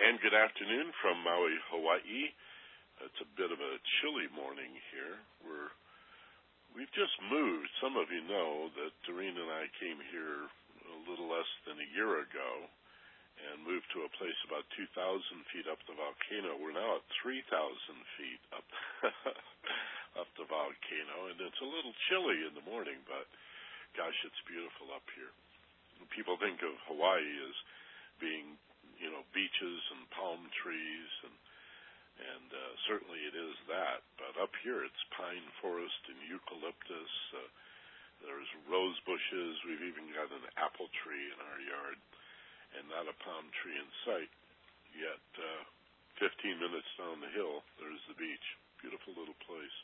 and good afternoon from Maui, Hawaii. It's a bit of a chilly morning here. We're we've just moved. Some of you know that Doreen and I came here a little less than a year ago and moved to a place about 2,000 feet up the volcano. We're now at 3,000 feet up up the volcano, and it's a little chilly in the morning, but gosh, it's beautiful up here. People think of Hawaii as being you know beaches and palm trees and and uh, certainly it is that. But up here it's pine forest and eucalyptus. Uh, there's rose bushes. We've even got an apple tree in our yard, and not a palm tree in sight. Yet, uh, 15 minutes down the hill, there's the beach. Beautiful little place.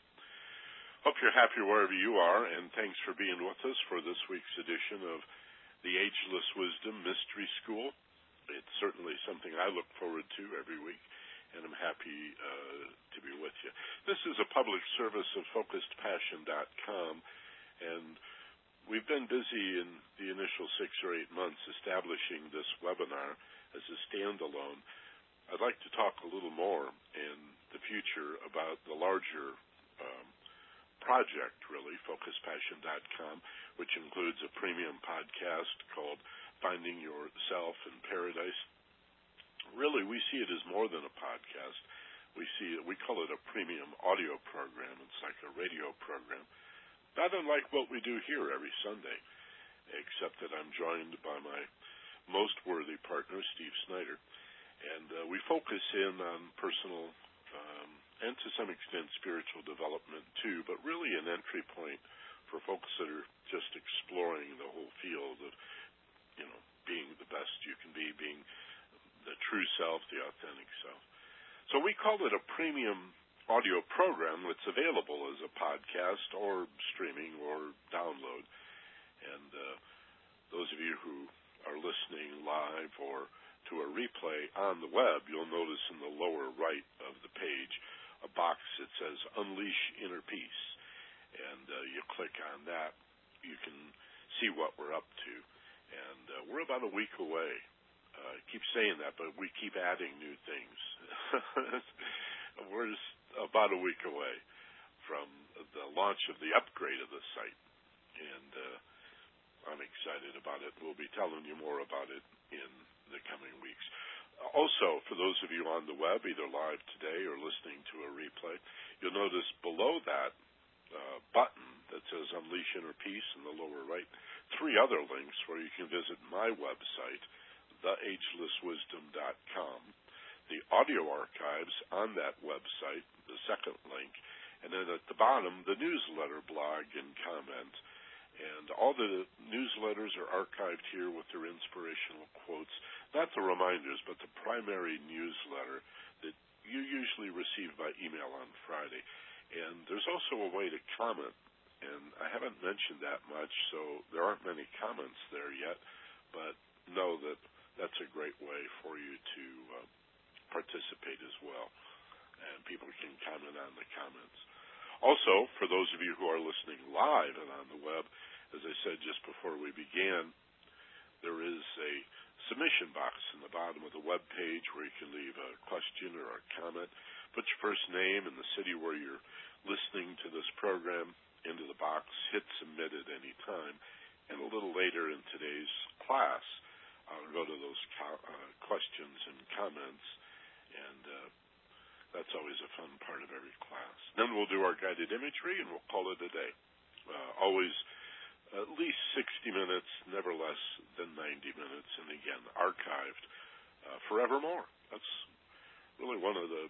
Hope you're happy wherever you are, and thanks for being with us for this week's edition of the Ageless Wisdom Mystery School it's certainly something I look forward to every week, and I'm happy uh, to be with you. This is a public service of FocusedPassion.com, and we've been busy in the initial six or eight months establishing this webinar as a standalone. I'd like to talk a little more in the future about the larger um, project, really, FocusedPassion.com, which includes a premium podcast called finding yourself in paradise. Really, we see it as more than a podcast. We see it, we call it a premium audio program. It's like a radio program. Not unlike what we do here every Sunday, except that I'm joined by my most worthy partner, Steve Snyder. And uh, we focus in on personal um, and to some extent spiritual development too, but really an entry point for folks that are just exploring the whole field of you know, being the best you can be, being the true self, the authentic self. So we call it a premium audio program that's available as a podcast or streaming or download. And uh, those of you who are listening live or to a replay on the web, you'll notice in the lower right of the page a box that says Unleash Inner Peace. And uh, you click on that, you can see what we're up to and uh, we're about a week away. Uh, I keep saying that, but we keep adding new things. we're just about a week away from the launch of the upgrade of the site, and uh, I'm excited about it. We'll be telling you more about it in the coming weeks. Also, for those of you on the web, either live today or listening to a replay, you'll notice below that uh, button that says Unleash Inner Peace in the lower right, three other links where you can visit my website, theagelesswisdom.com, the audio archives on that website, the second link, and then at the bottom, the newsletter blog and comment. And all the newsletters are archived here with their inspirational quotes, not the reminders, but the primary newsletter that you usually receive by email on Friday. And there's also a way to comment and I haven't mentioned that much, so there aren't many comments there yet, but know that that's a great way for you to uh, participate as well, and people can comment on the comments. Also, for those of you who are listening live and on the web, as I said just before we began, there is a submission box in the bottom of the web page where you can leave a question or a comment. Put your first name and the city where you're listening to this program, into the box, hit submit at any time, and a little later in today's class, I'll go to those co- uh, questions and comments, and uh, that's always a fun part of every class. Then we'll do our guided imagery, and we'll call it a day. Uh, always at least 60 minutes, never less than 90 minutes, and again, archived uh, forevermore. That's really one of the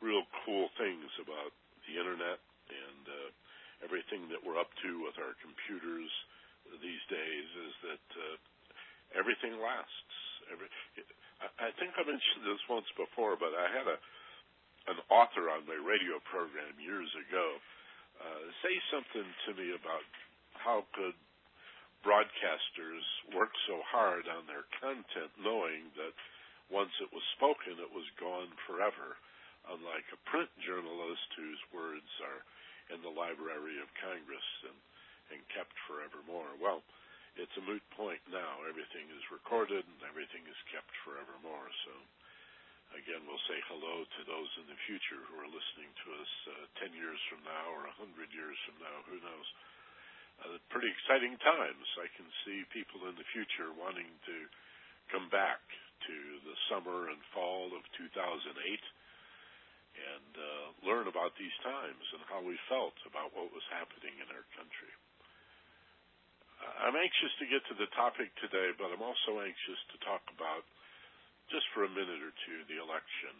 real cool things about the internet and uh, everything that we're up to with our computers these days is that uh, everything lasts. Every, I, think I mentioned this once before, but I had a an author on my radio program years ago uh, say something to me about how could broadcasters work so hard on their content, knowing that once it was spoken, it was gone forever, unlike a print journalist whose words are in the Library of Congress and, and kept forevermore. Well, it's a moot point now. Everything is recorded and everything is kept forevermore. So again, we'll say hello to those in the future who are listening to us uh, 10 years from now or 100 years from now, who knows. Uh, pretty exciting times. I can see people in the future wanting to come back to the summer and fall of 2008 and uh, learn about these times and how we felt about what was happening in our country. I'm anxious to get to the topic today, but I'm also anxious to talk about just for a minute or two the election.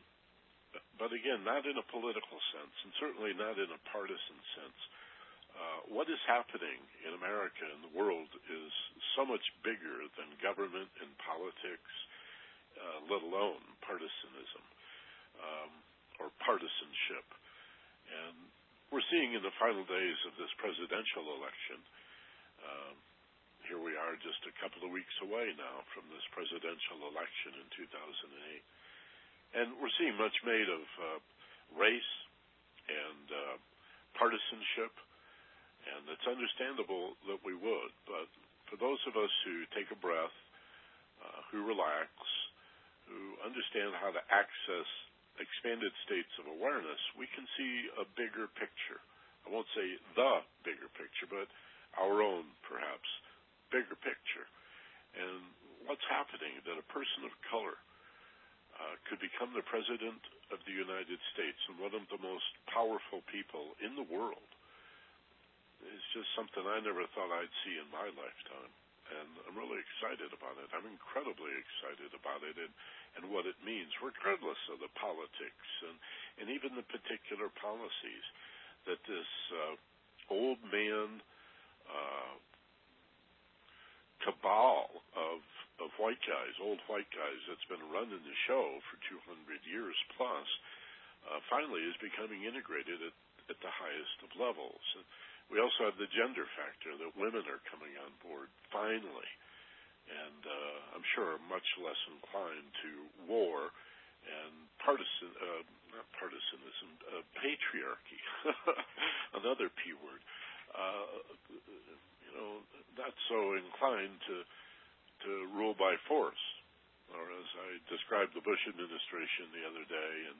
But again, not in a political sense, and certainly not in a partisan sense. Uh, what is happening in America and the world is so much bigger than government and politics, uh, let alone partisanism um, or partisanship. And we're seeing in the final days of this presidential election. Um, here we are just a couple of weeks away now from this presidential election in 2008. And we're seeing much made of uh, race and uh, partisanship, and it's understandable that we would. But for those of us who take a breath, uh, who relax, who understand how to access expanded states of awareness, we can see a bigger picture. I won't say the bigger picture, but our own, perhaps bigger picture. And what's happening that a person of color uh, could become the president of the United States and one of the most powerful people in the world is just something I never thought I'd see in my lifetime. And I'm really excited about it. I'm incredibly excited about it and, and what it means, regardless of the politics and, and even the particular policies that this uh, old man uh, cabal of of white guys, old white guys that's been running the show for 200 years plus, uh, finally is becoming integrated at, at the highest of levels. And we also have the gender factor that women are coming on board finally, and uh, I'm sure are much less inclined to war and partisan, uh, not partisanism, uh, patriarchy, another p word. Uh, you know, not so inclined to to rule by force, or as I described the Bush administration the other day, and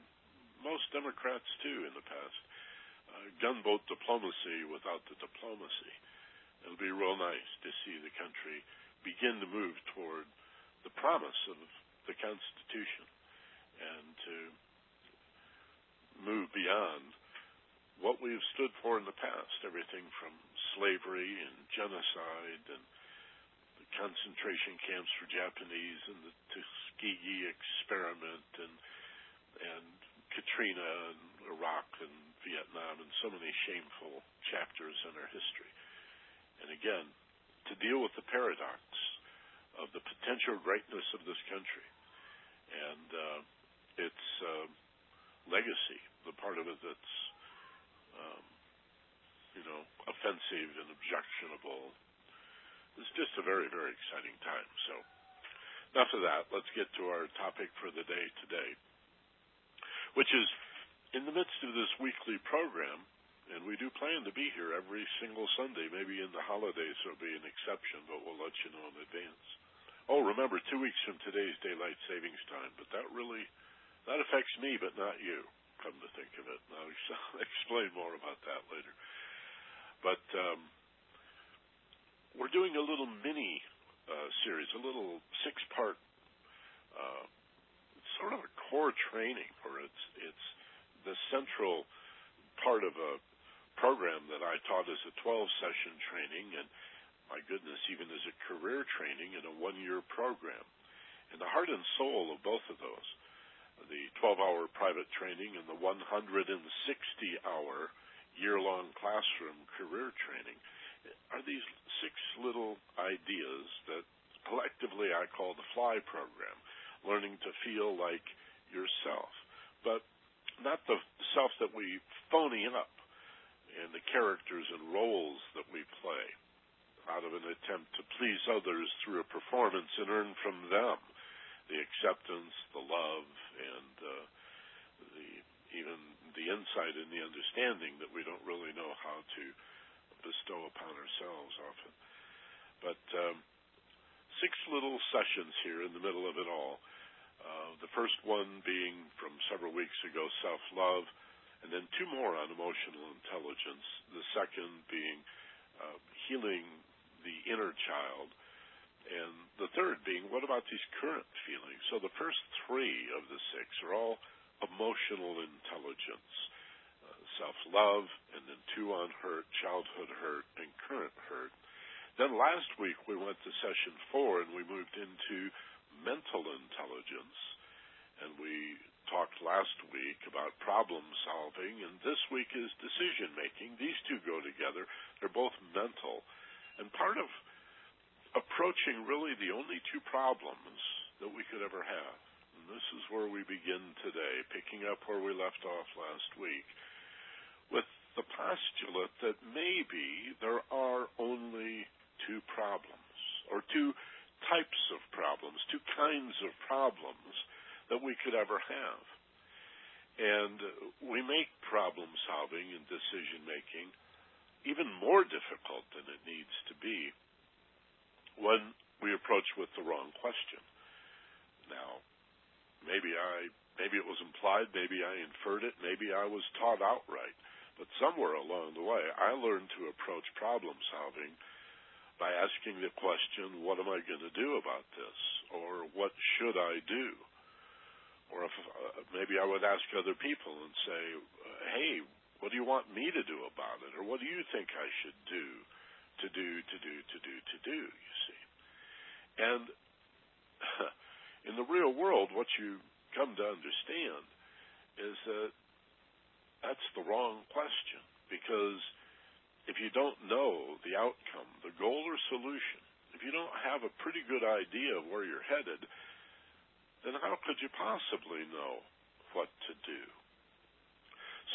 most Democrats too in the past, gunboat diplomacy without the diplomacy. It'll be real nice to see the country begin to move toward the promise of the Constitution and to move beyond what we've stood for in the past, everything from slavery and genocide and the concentration camps for Japanese and the Tuskegee experiment and Katrina and Iraq and Vietnam and so many shameful chapters in our history. And again, to deal with the paradox of the potential greatness of this country and uh, its uh, legacy, the part of it that's um, you know, offensive and objectionable. It's just a very, very exciting time. So, enough of that. Let's get to our topic for the day today, which is in the midst of this weekly program, and we do plan to be here every single Sunday. Maybe in the holidays there'll be an exception, but we'll let you know in advance. Oh, remember, two weeks from today's daylight savings time, but that really that affects me, but not you come to think of it. I'll explain more about that later. But um, we're doing a little mini uh, series, a little six-part, uh, sort of a core training, where it's it's the central part of a program that I taught as a 12-session training, and my goodness, even as a career training in a one-year program. And the heart and soul of both of those the 12-hour private training and the 160-hour year-long classroom career training eh, are these six little ideas that collectively I call the FLY program, learning to feel like yourself, but not the self that we phony up in the characters and roles that we play out of an attempt to please others through a performance and earn from them the acceptance, the love, and uh, the even the insight and the understanding that we don't really know how to bestow upon ourselves often. But um, six little sessions here in the middle of it all Uh, the first one being from several weeks ago, self love, and then two more on emotional intelligence. The second being uh, healing the inner child, and the third being what about these current feelings? So the first three of the six are all emotional intelligence. Uh, self love, and then two on hurt, childhood hurt, and current hurt. Then last week we went to session four and we moved into mental intelligence. And we talked last week about problem solving, and this week is decision making. These two go together. They're both mental. And part of approaching really the only two problems that we could ever have. And this is where we begin today, picking up where we left off last week, with the postulate that maybe there are only two problems, or two types of problems, two kinds of problems that we could ever have. And we make problem solving and decision making even more difficult than it needs to be when we approach with the wrong question. Now, maybe I maybe it was implied, maybe I inferred it, maybe I was taught outright, but somewhere along the way I learned to approach problem solving by asking the question, what am I going to do about this? Or what should I do? Or if uh, maybe I would ask other people and say, hey, what do you want me to do about it? Or what do you think I should do to do, to do, to do, to do, you see? And in the real world, what you come to understand is that that's the wrong question because if you don't know the outcome, the goal or solution, if you don't have a pretty good idea of where you're headed, then how could you possibly know what to do?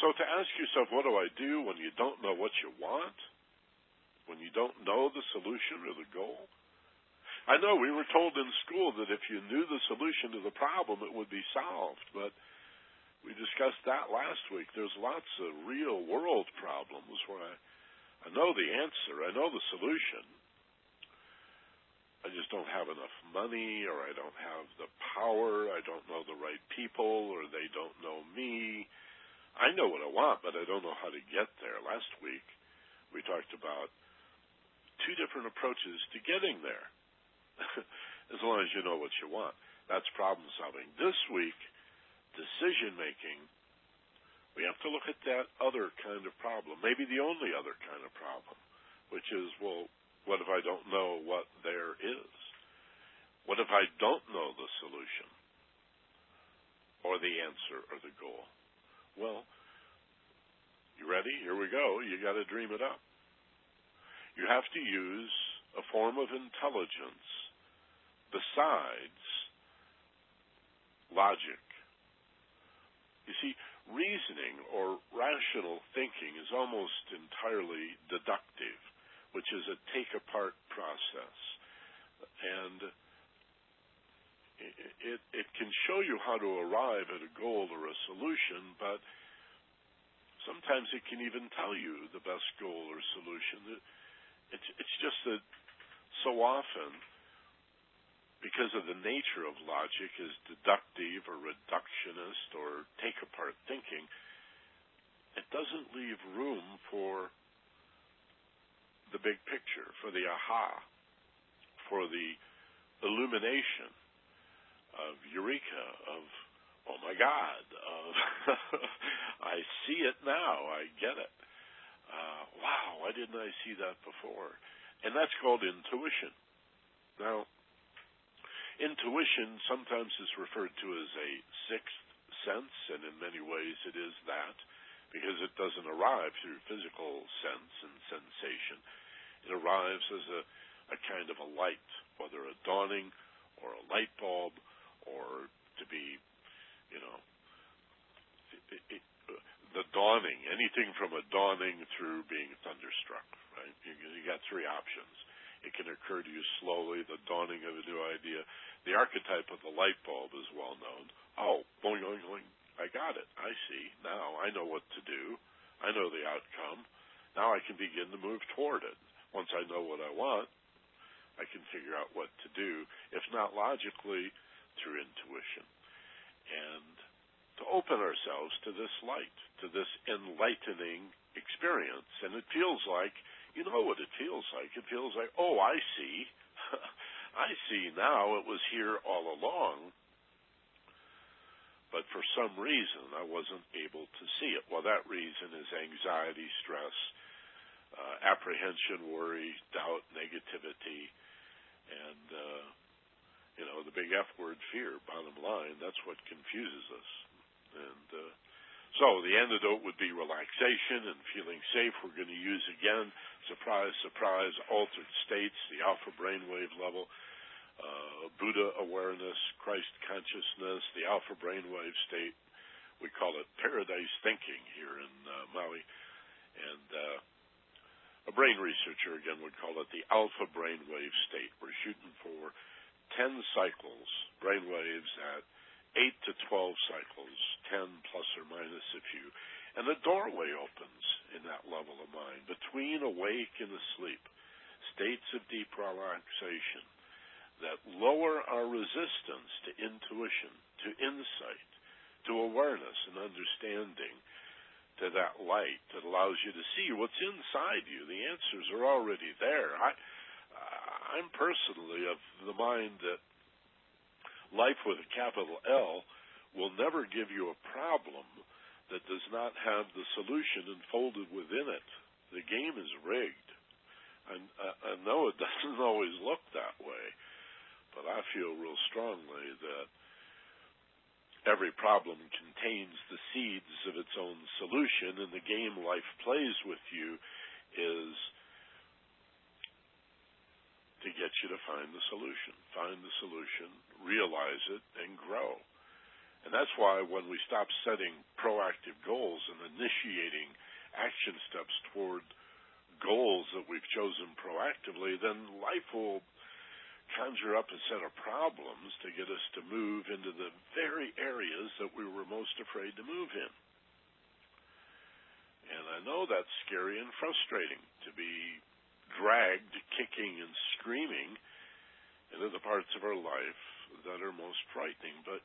So to ask yourself, what do I do when you don't know what you want? When you don't know the solution or the goal? I know we were told in school that if you knew the solution to the problem, it would be solved, but we discussed that last week. There's lots of real world problems where I I know the answer. I know the solution. I just don't have enough money, or I don't have the power. I don't know the right people, or they don't know me. I know what I want, but I don't know how to get there. Last week, we talked about two different approaches to getting there. as long as you know what you want. That's problem solving. This week, decision making we have to look at that other kind of problem, maybe the only other kind of problem, which is, well, what if I don't know what there is? What if I don't know the solution or the answer or the goal? Well, you ready? Here we go. You got to dream it up. You have to use a form of intelligence besides logic. You see, reasoning or rational thinking is almost entirely deductive, which is a take apart process. And it, it can show you how to arrive at a goal or a solution, but sometimes it can even tell you the best goal or solution. It's, it's just that so often because of the nature of logic is deductive or reductionist or take apart thinking, it doesn't leave room for the big picture, for the aha, for the illumination of eureka, of oh my God, of I see it now, I get it. Uh, wow, why didn't I see that before? And that's called intuition. Now, Intuition sometimes is referred to as a sixth sense, and in many ways it is that, because it doesn't arrive through physical sense and sensation. It arrives as a, a kind of a light, whether a dawning or a light bulb, or to be, you know, it, it, the dawning, anything from a dawning through being thunderstruck, right? You, you got three options. It can occur to you slowly, the dawning of a new idea. The archetype of the light bulb is well known. Oh, boing, boing, boing. I got it. I see. Now I know what to do. I know the outcome. Now I can begin to move toward it. Once I know what I want, I can figure out what to do. If not logically, through intuition and to open ourselves to this light, to this enlightening experience. And it feels like, you know what it feels like? It feels like, oh, I see. I see now it was here all along. But for some reason, I wasn't able to see it. Well, that reason is anxiety, stress, uh, apprehension, worry, doubt, negativity, and uh, you know the big F word, fear. Bottom line, that's what confuses us. And uh, so the antidote would be relaxation and feeling safe. We're going to use again, surprise, surprise, altered states, the alpha brainwave level. Uh, Buddha awareness, Christ consciousness, the alpha brainwave state. We call it paradise thinking here in uh, Maui. And uh, a brain researcher, again, would call it the alpha brainwave state. We're shooting for 10 cycles, brainwaves at 8 to 12 cycles, 10 plus a few. And the doorway opens in that level of mind between awake and asleep, states of deep relaxation that lower our resistance to intuition, to insight, to awareness and understanding to that light that allows you to see what's inside you. The answers are already there. I, I'm personally of the mind that life with a capital L will never give you a problem that does not have the solution enfolded within it. The game is rigged. I, I know it doesn't always look that way, but I feel real strongly that every problem contains the seeds of its own solution, and the game life plays with you is to get you to find the solution. Find the solution, realize it, and grow. And that's why when we stop setting proactive goals and initiating action steps toward goals that we've chosen proactively, then life will conjure up a set of problems to get us to move into the very areas that we were most afraid to move in. And I know that's scary and frustrating to be dragged kicking and screaming into the parts of our life that are most frightening. But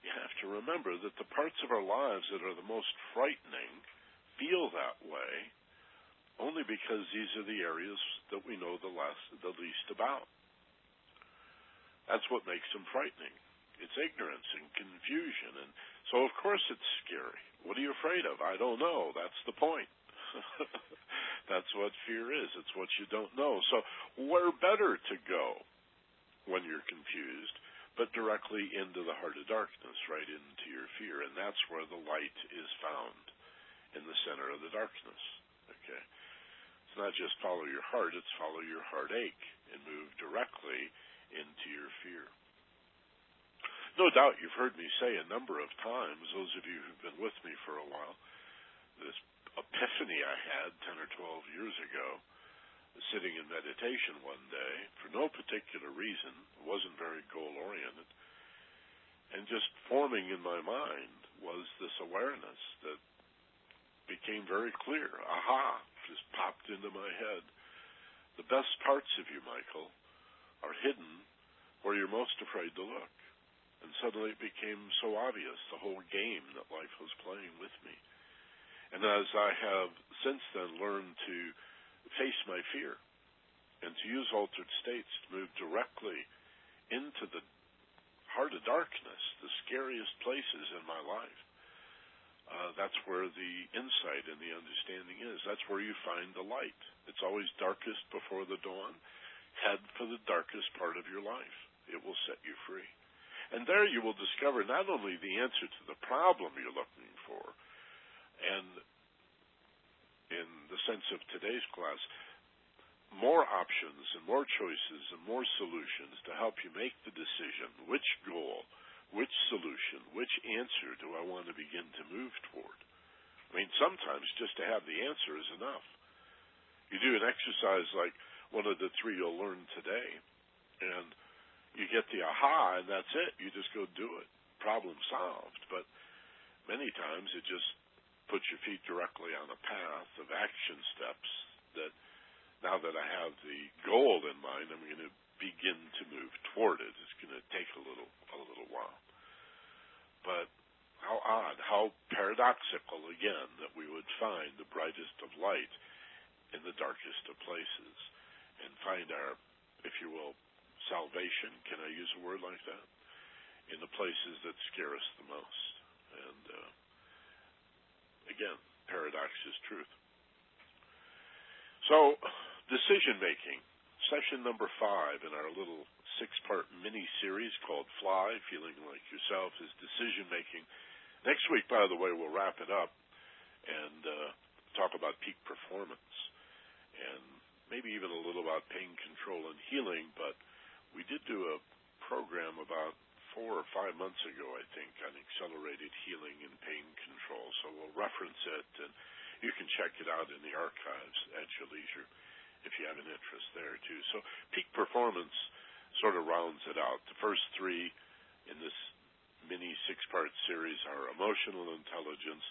you have to remember that the parts of our lives that are the most frightening feel that way only because these are the areas that we know the, last, the least about. That's what makes them frightening. It's ignorance and confusion. And so, of course, it's scary. What are you afraid of? I don't know. That's the point. That's what fear is. It's what you don't know. So, where better to go when you're confused, but directly into the heart of darkness, right into your fear. And that's where the light is found, in the center of the darkness. Okay? It's not just follow your heart, it's follow your heartache and move directly into your fear. No doubt you've heard me say a number of times, those of you who've been with me for a while, this epiphany I had 10 or 12 years ago, sitting in meditation one day for no particular reason, wasn't very goal oriented, and just forming in my mind was this awareness that became very clear. Aha, just popped into my head. The best parts of you, Michael, are hidden where you're most afraid to look. And suddenly it became so obvious, the whole game that life was playing with me. And as I have since then learned to face my fear and to use altered states to move directly into the heart of darkness, the scariest places in my life, uh, that's where the insight and the understanding is. That's where you find the light. It's always darkest before the dawn head for the darkest part of your life. It will set you free. And there you will discover not only the answer to the problem you're looking for, and in the sense of today's class, more options and more choices and more solutions to help you make the decision which goal, which solution, which answer do I want to begin to move toward. I mean, sometimes just to have the answer is enough. You do an exercise like one of the three you'll learn today. And you get the aha, and that's it. You just go do it. Problem solved. But many times it just puts your feet directly on a path of action steps that now that I have the goal in mind, I'm going to begin to move toward it. It's going to take a little a little while. But how odd, how paradoxical again that we would find the brightest of light in the darkest of places and find our, if you will, salvation. Can I use a word like that? In the places that scare us the most. And uh, again, paradox is truth. So, decision making, session number five in our little six part mini series called Fly, Feeling Like Yourself, is decision making. Next week, by the way, we'll wrap it up and uh, talk about peak performance and maybe even a little about pain control and healing. But we did do a program about four or five months ago, I think, on accelerated healing and pain control. So we'll reference it and you can check it out in the archives at your leisure if you have an interest there too. So peak performance sort of rounds it out. The first three in this mini six part series are emotional intelligence.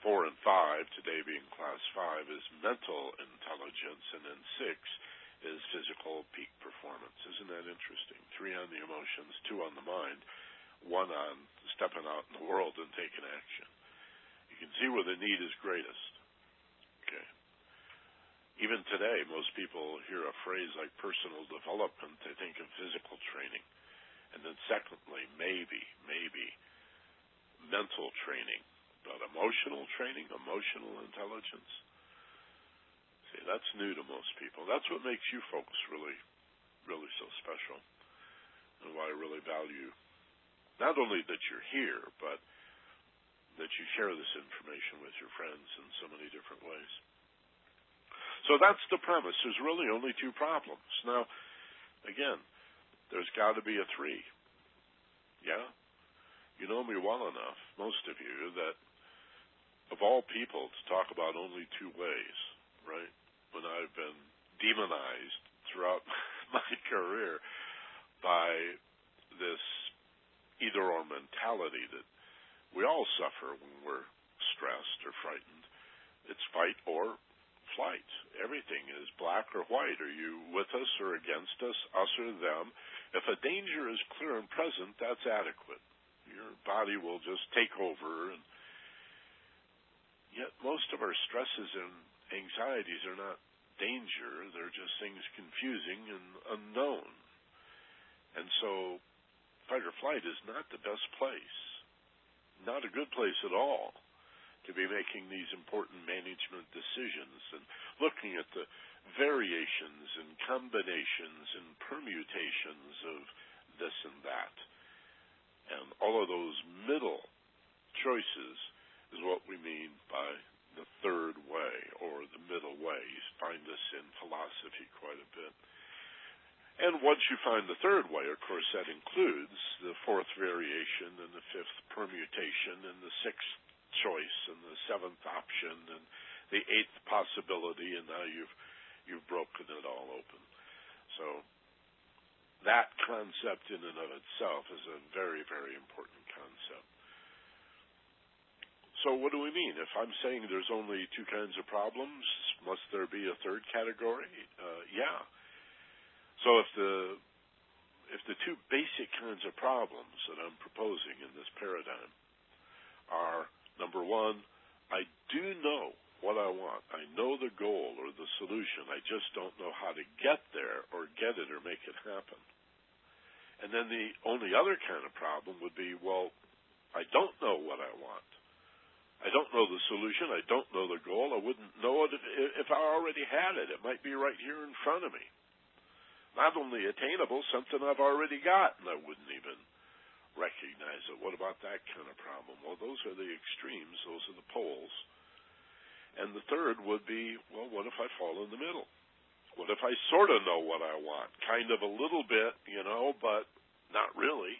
Four and five, today being class five, is mental intelligence, and then six is physical peak performance. Isn't that interesting? Three on the emotions, two on the mind, one on stepping out in the world and taking action. You can see where the need is greatest. Okay. Even today, most people hear a phrase like personal development, they think of physical training. And then secondly, maybe, maybe mental training. But emotional training, emotional intelligence, that's new to most people. That's what makes you folks really, really so special. And why I really value not only that you're here, but that you share this information with your friends in so many different ways. So that's the premise. There's really only two problems. Now, again, there's got to be a three. Yeah? You know me well enough, most of you, that of all people to talk about only two ways, right? When I've been demonized throughout my career by this either or mentality that we all suffer when we're stressed or frightened. It's fight or flight. Everything is black or white. Are you with us or against us, us or them? If a danger is clear and present, that's adequate. Your body will just take over. And yet, most of our stresses and anxieties are not danger. They're just things confusing and unknown. And so, fight or flight is not the best place not a good place at all to be making these important management decisions and looking at the variations and combinations and permutations of this and that. And all of those middle choices is what we mean by the third way or the middle way. You find this in philosophy quite a bit. And once you find the third way, of course, that includes the fourth variation and the fifth permutation and the sixth choice and the seventh option and the eighth possibility, and now you've you've broken it all open. So that concept in and of itself is a very, very important concept. So what do we mean? If I'm saying there's only two kinds of problems, must there be a third category? Uh, yeah. So if the if the two basic kinds of problems that I'm proposing in this paradigm are number one, I do know what I want. I know the goal or the solution. I just don't know how to get there or get it or make it happen. And then the only other kind of problem would be, well, I don't know what I want. I don't know the solution. I don't know the goal. I wouldn't know it if, I already had it. It might be right here in front of me not only attainable, something I've already got, and I wouldn't even recognize it. What about that kind of problem? Well, those are the extremes, those are the poles. And the third would be, well, what if I fall in the middle? What if I sort of know what I want? Kind of a little bit, you know, but not really.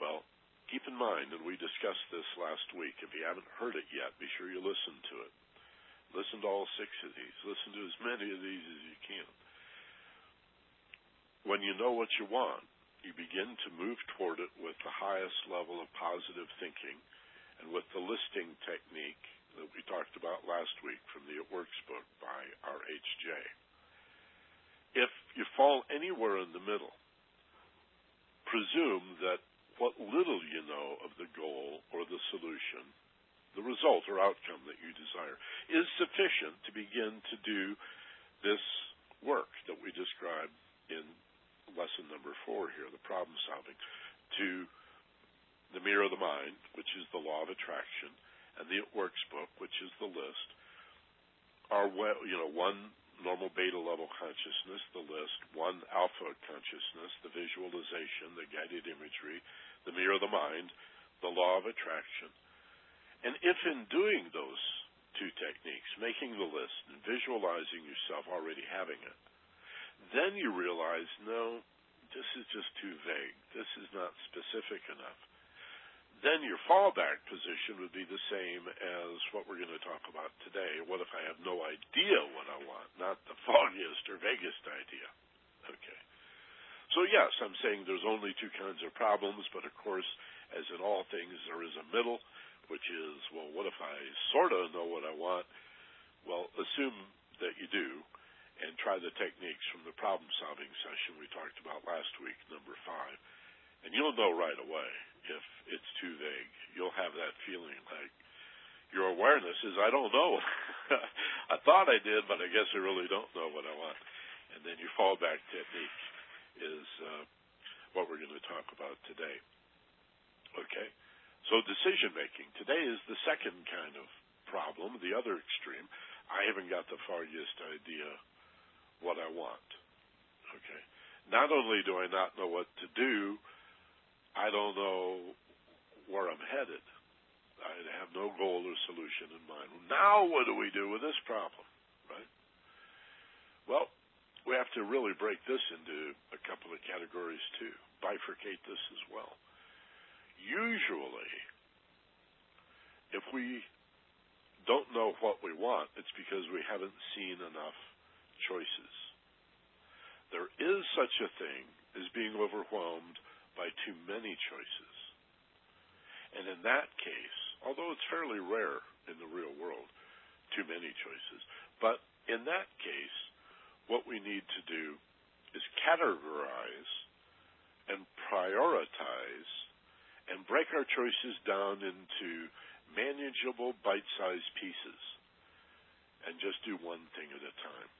Well, keep in mind, and we discussed this last week, if you haven't heard it yet, be sure you listen to it. Listen to all six of these. Listen to as many of these as you can when you know what you want, you begin to move toward it with the highest level of positive thinking and with the listing technique that we talked about last week from the It Works book by R.H.J. If you fall anywhere in the middle, presume that what little you know of the goal or the solution, the result or outcome that you desire, is sufficient to begin to do this work that we describe in lesson number four here, the problem solving, to the mirror of the mind, which is the law of attraction, and the It Works book, which is the list, are well, you know, one normal beta level consciousness, the list, one alpha consciousness, the visualization, the guided imagery, the mirror of the mind, the law of attraction. And if in doing those two techniques, making the list and visualizing yourself already having it, then you realize, no, this is just too vague. This is not specific enough. Then your fallback position would be the same as what we're going to talk about today. What if I have no idea what I want, not the foggiest or vaguest idea? Okay. So yes, I'm saying there's only two kinds of problems, but of course, as in all things, there is a middle, which is, well, what if I sort of know what I want? Well, assume that you do, and try the techniques from the problem solving session we talked about last week, number five. And you'll know right away if it's too vague. You'll have that feeling like your awareness is, I don't know. I thought I did, but I guess I really don't know what I want. And then you your fallback technique is uh, what we're going to talk about today. Okay? So decision making. Today is the second kind of problem, the other extreme. I haven't got the foggiest idea what I want. Okay. Not only do I not know what to do, I don't know where I'm headed. I have no goal or solution in mind. Now, what do we do with this problem? Right? Well, we have to really break this into a couple of categories too. Bifurcate this as well. Usually, if we don't know what we want, it's because we haven't seen enough choices. There is such a thing as being overwhelmed by too many choices. And in that case, although it's fairly rare in the real world, too many choices, but in that case, what we need to do is categorize and prioritize and break our choices down into manageable bite-sized pieces and just do one thing at a time.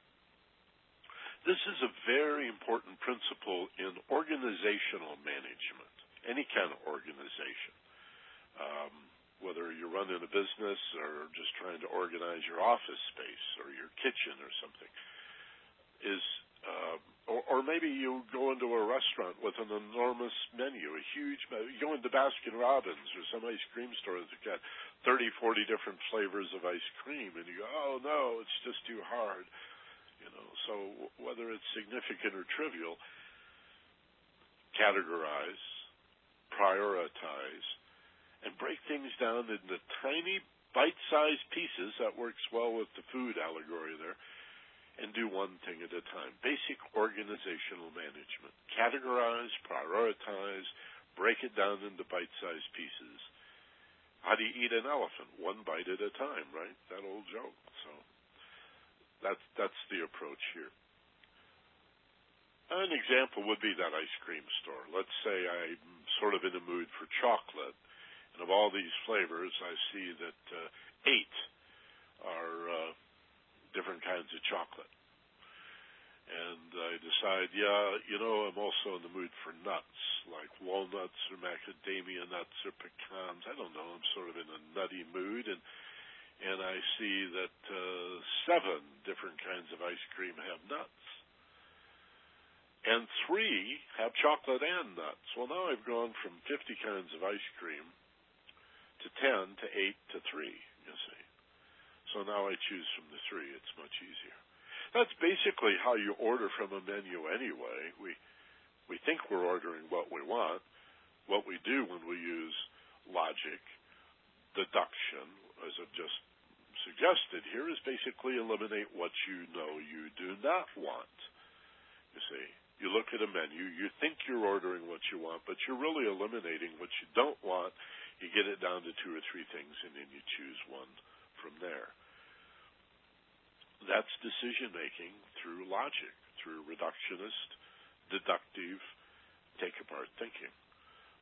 This is a very important principle in organizational management, any kind of organization. Um, whether you're running a business or just trying to organize your office space or your kitchen or something, is uh, or, or maybe you go into a restaurant with an enormous menu, a huge menu. You go into Baskin Robbins or some ice cream store that's got 30, 40 different flavors of ice cream, and you go, oh no, it's just too hard. You know, so whether it's significant or trivial, categorize, prioritize, and break things down into tiny bite-sized pieces. That works well with the food allegory there. And do one thing at a time. Basic organizational management. Categorize, prioritize, break it down into bite-sized pieces. How do you eat an elephant? One bite at a time, right? That old joke. So that's that's the approach here. An example would be that ice cream store. Let's say I'm sort of in the mood for chocolate, and of all these flavors, I see that uh, eight are uh, different kinds of chocolate. And I decide, yeah, you know, I'm also in the mood for nuts, like walnuts or macadamia nuts or pecans. I don't know. I'm sort of in a nutty mood, and and I see that uh, seven different kinds of ice cream have nuts. And three have chocolate and nuts. Well, now I've gone from 50 kinds of ice cream to 10 to 8 to 3, you see. So now I choose from the three. It's much easier. That's basically how you order from a menu anyway. We, we think we're ordering what we want. What we do when we use logic, deduction, as I've just suggested here is basically eliminate what you know you do not want. You see, you look at a menu, you think you're ordering what you want, but you're really eliminating what you don't want. You get it down to two or three things, and then you choose one from there. That's decision making through logic, through reductionist, deductive, take apart thinking.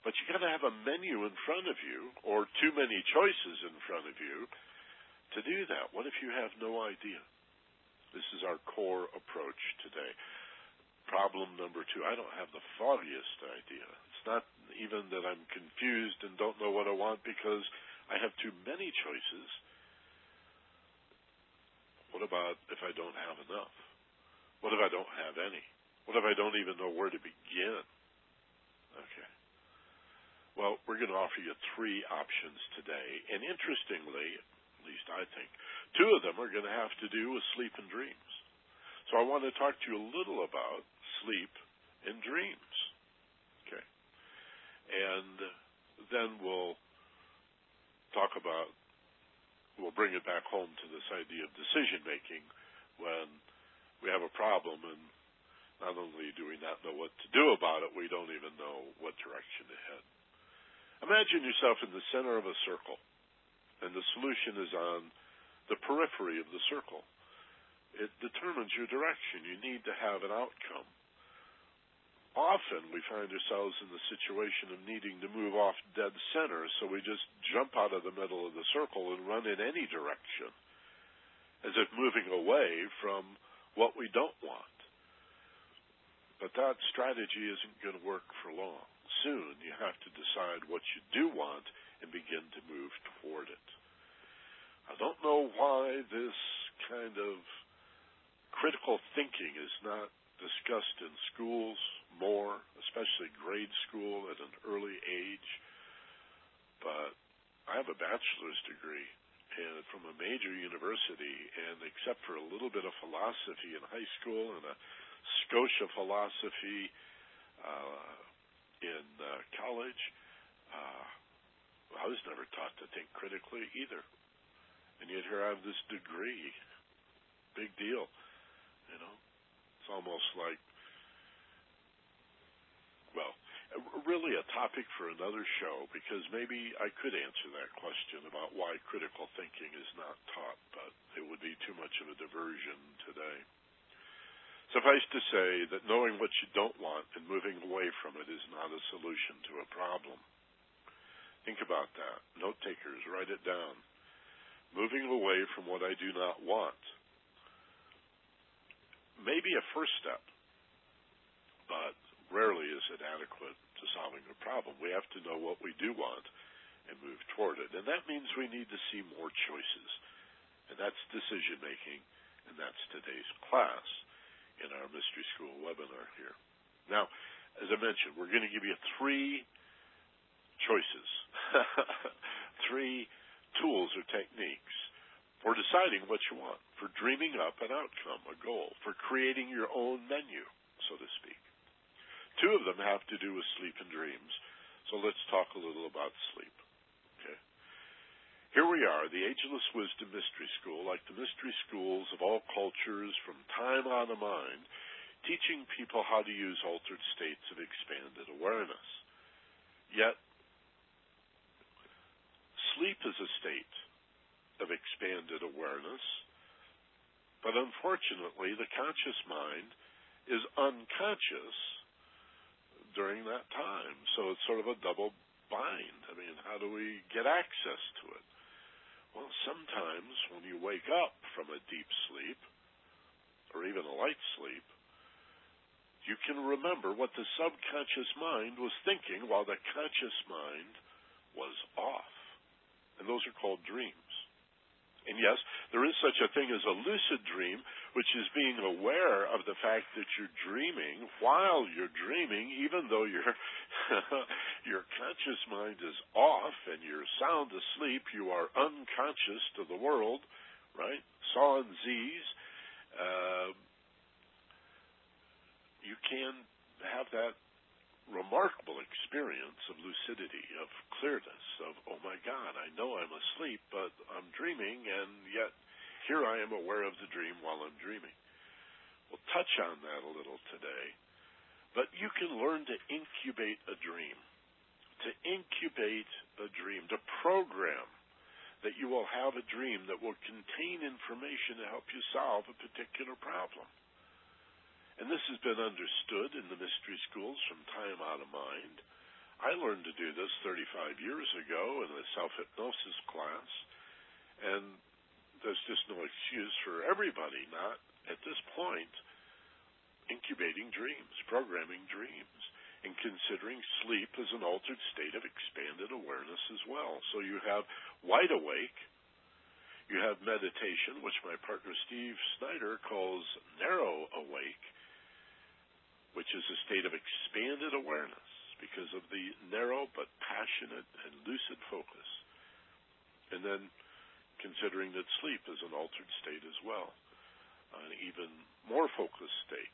But you got to have a menu in front of you, or too many choices in front of you, to do that. What if you have no idea? This is our core approach today. Problem number two, I don't have the foggiest idea. It's not even that I'm confused and don't know what I want because I have too many choices. What about if I don't have enough? What if I don't have any? What if I don't even know where to begin? Okay. Well, we're going to offer you three options today. And interestingly, at least I think, two of them are going to have to do with sleep and dreams. So I want to talk to you a little about sleep and dreams. Okay. And then we'll talk about, we'll bring it back home to this idea of decision making when we have a problem and not only do we not know what to do about it, we don't even know what direction to head. Imagine yourself in the center of a circle, and the solution is on the periphery of the circle. It determines your direction. You need to have an outcome often we find ourselves in the situation of needing to move off dead center, so we just jump out of the middle of the circle and run in any direction, as if moving away from what we don't want. But that strategy isn't going to work for long. Soon you have to decide what you do want and begin to move toward it. I don't know why this kind of critical thinking is not discussed in schools more, especially grade school at an early age. But I have a bachelor's degree and from a major university, and except for a little bit of philosophy in high school and a Scotia philosophy uh, in uh, college, uh, I was never taught to think critically either. And yet here I have this degree. Big deal. You know, it's almost like well, really a topic for another show because maybe I could answer that question about why critical thinking is not taught, but it would be too much of a diversion today. Suffice to say that knowing what you don't want and moving away from it is not a solution to a problem. Think about that. Note takers, write it down. Moving away from what I do not want may be a first step, but rarely is it adequate to solving a problem. We have to know what we do want and move toward it. And that means we need to see more choices. And that's decision making, and that's today's class in our Mystery School webinar here. Now, as I mentioned, we're going to give you three choices, three tools or techniques for deciding what you want, for dreaming up an outcome, a goal, for creating your own menu, so to speak. Two of them have to do with sleep and dreams. So let's talk a little about sleep. Okay. Here we are, the Ageless Wisdom Mystery School, like the mystery schools of all cultures from time on the mind, teaching people how to use altered states of expanded awareness. Yet, sleep is a state of expanded awareness, but unfortunately, the conscious mind is unconscious during that time. So it's sort of a double bind. I mean, how do we get access to it? Well, sometimes when you wake up from a deep sleep, or even a light sleep, you can remember what the subconscious mind was thinking while the conscious mind was off. And those are called dreams. And yes, there is such a thing as a lucid dream, which is being aware of the fact that you're dreaming while you're dreaming, even though your your conscious mind is off and you're sound asleep. You are unconscious to the world, right? Sans Z's. Uh, you can have that remarkable experience of lucidity, of clearness, of, oh my God, I know I'm asleep, but I'm dreaming, and yet here I am aware of the dream while I'm dreaming. We'll touch on that a little today. But you can learn to incubate a dream, to incubate a dream, to program that you will have a dream that will contain information to help you solve a particular problem. And this has been understood in the mystery schools from time out of mind. I learned to do this 35 years ago in a self hypnosis class, and there's just no excuse for everybody not, at this point, incubating dreams, programming dreams, and considering sleep as an altered state of expanded awareness as well. So you have wide awake, you have meditation, which my partner Steve Snyder calls narrow awake, which is a state of expanded awareness because of the narrow but passionate and lucid focus. And then considering that sleep is an altered state as well, an even more focused state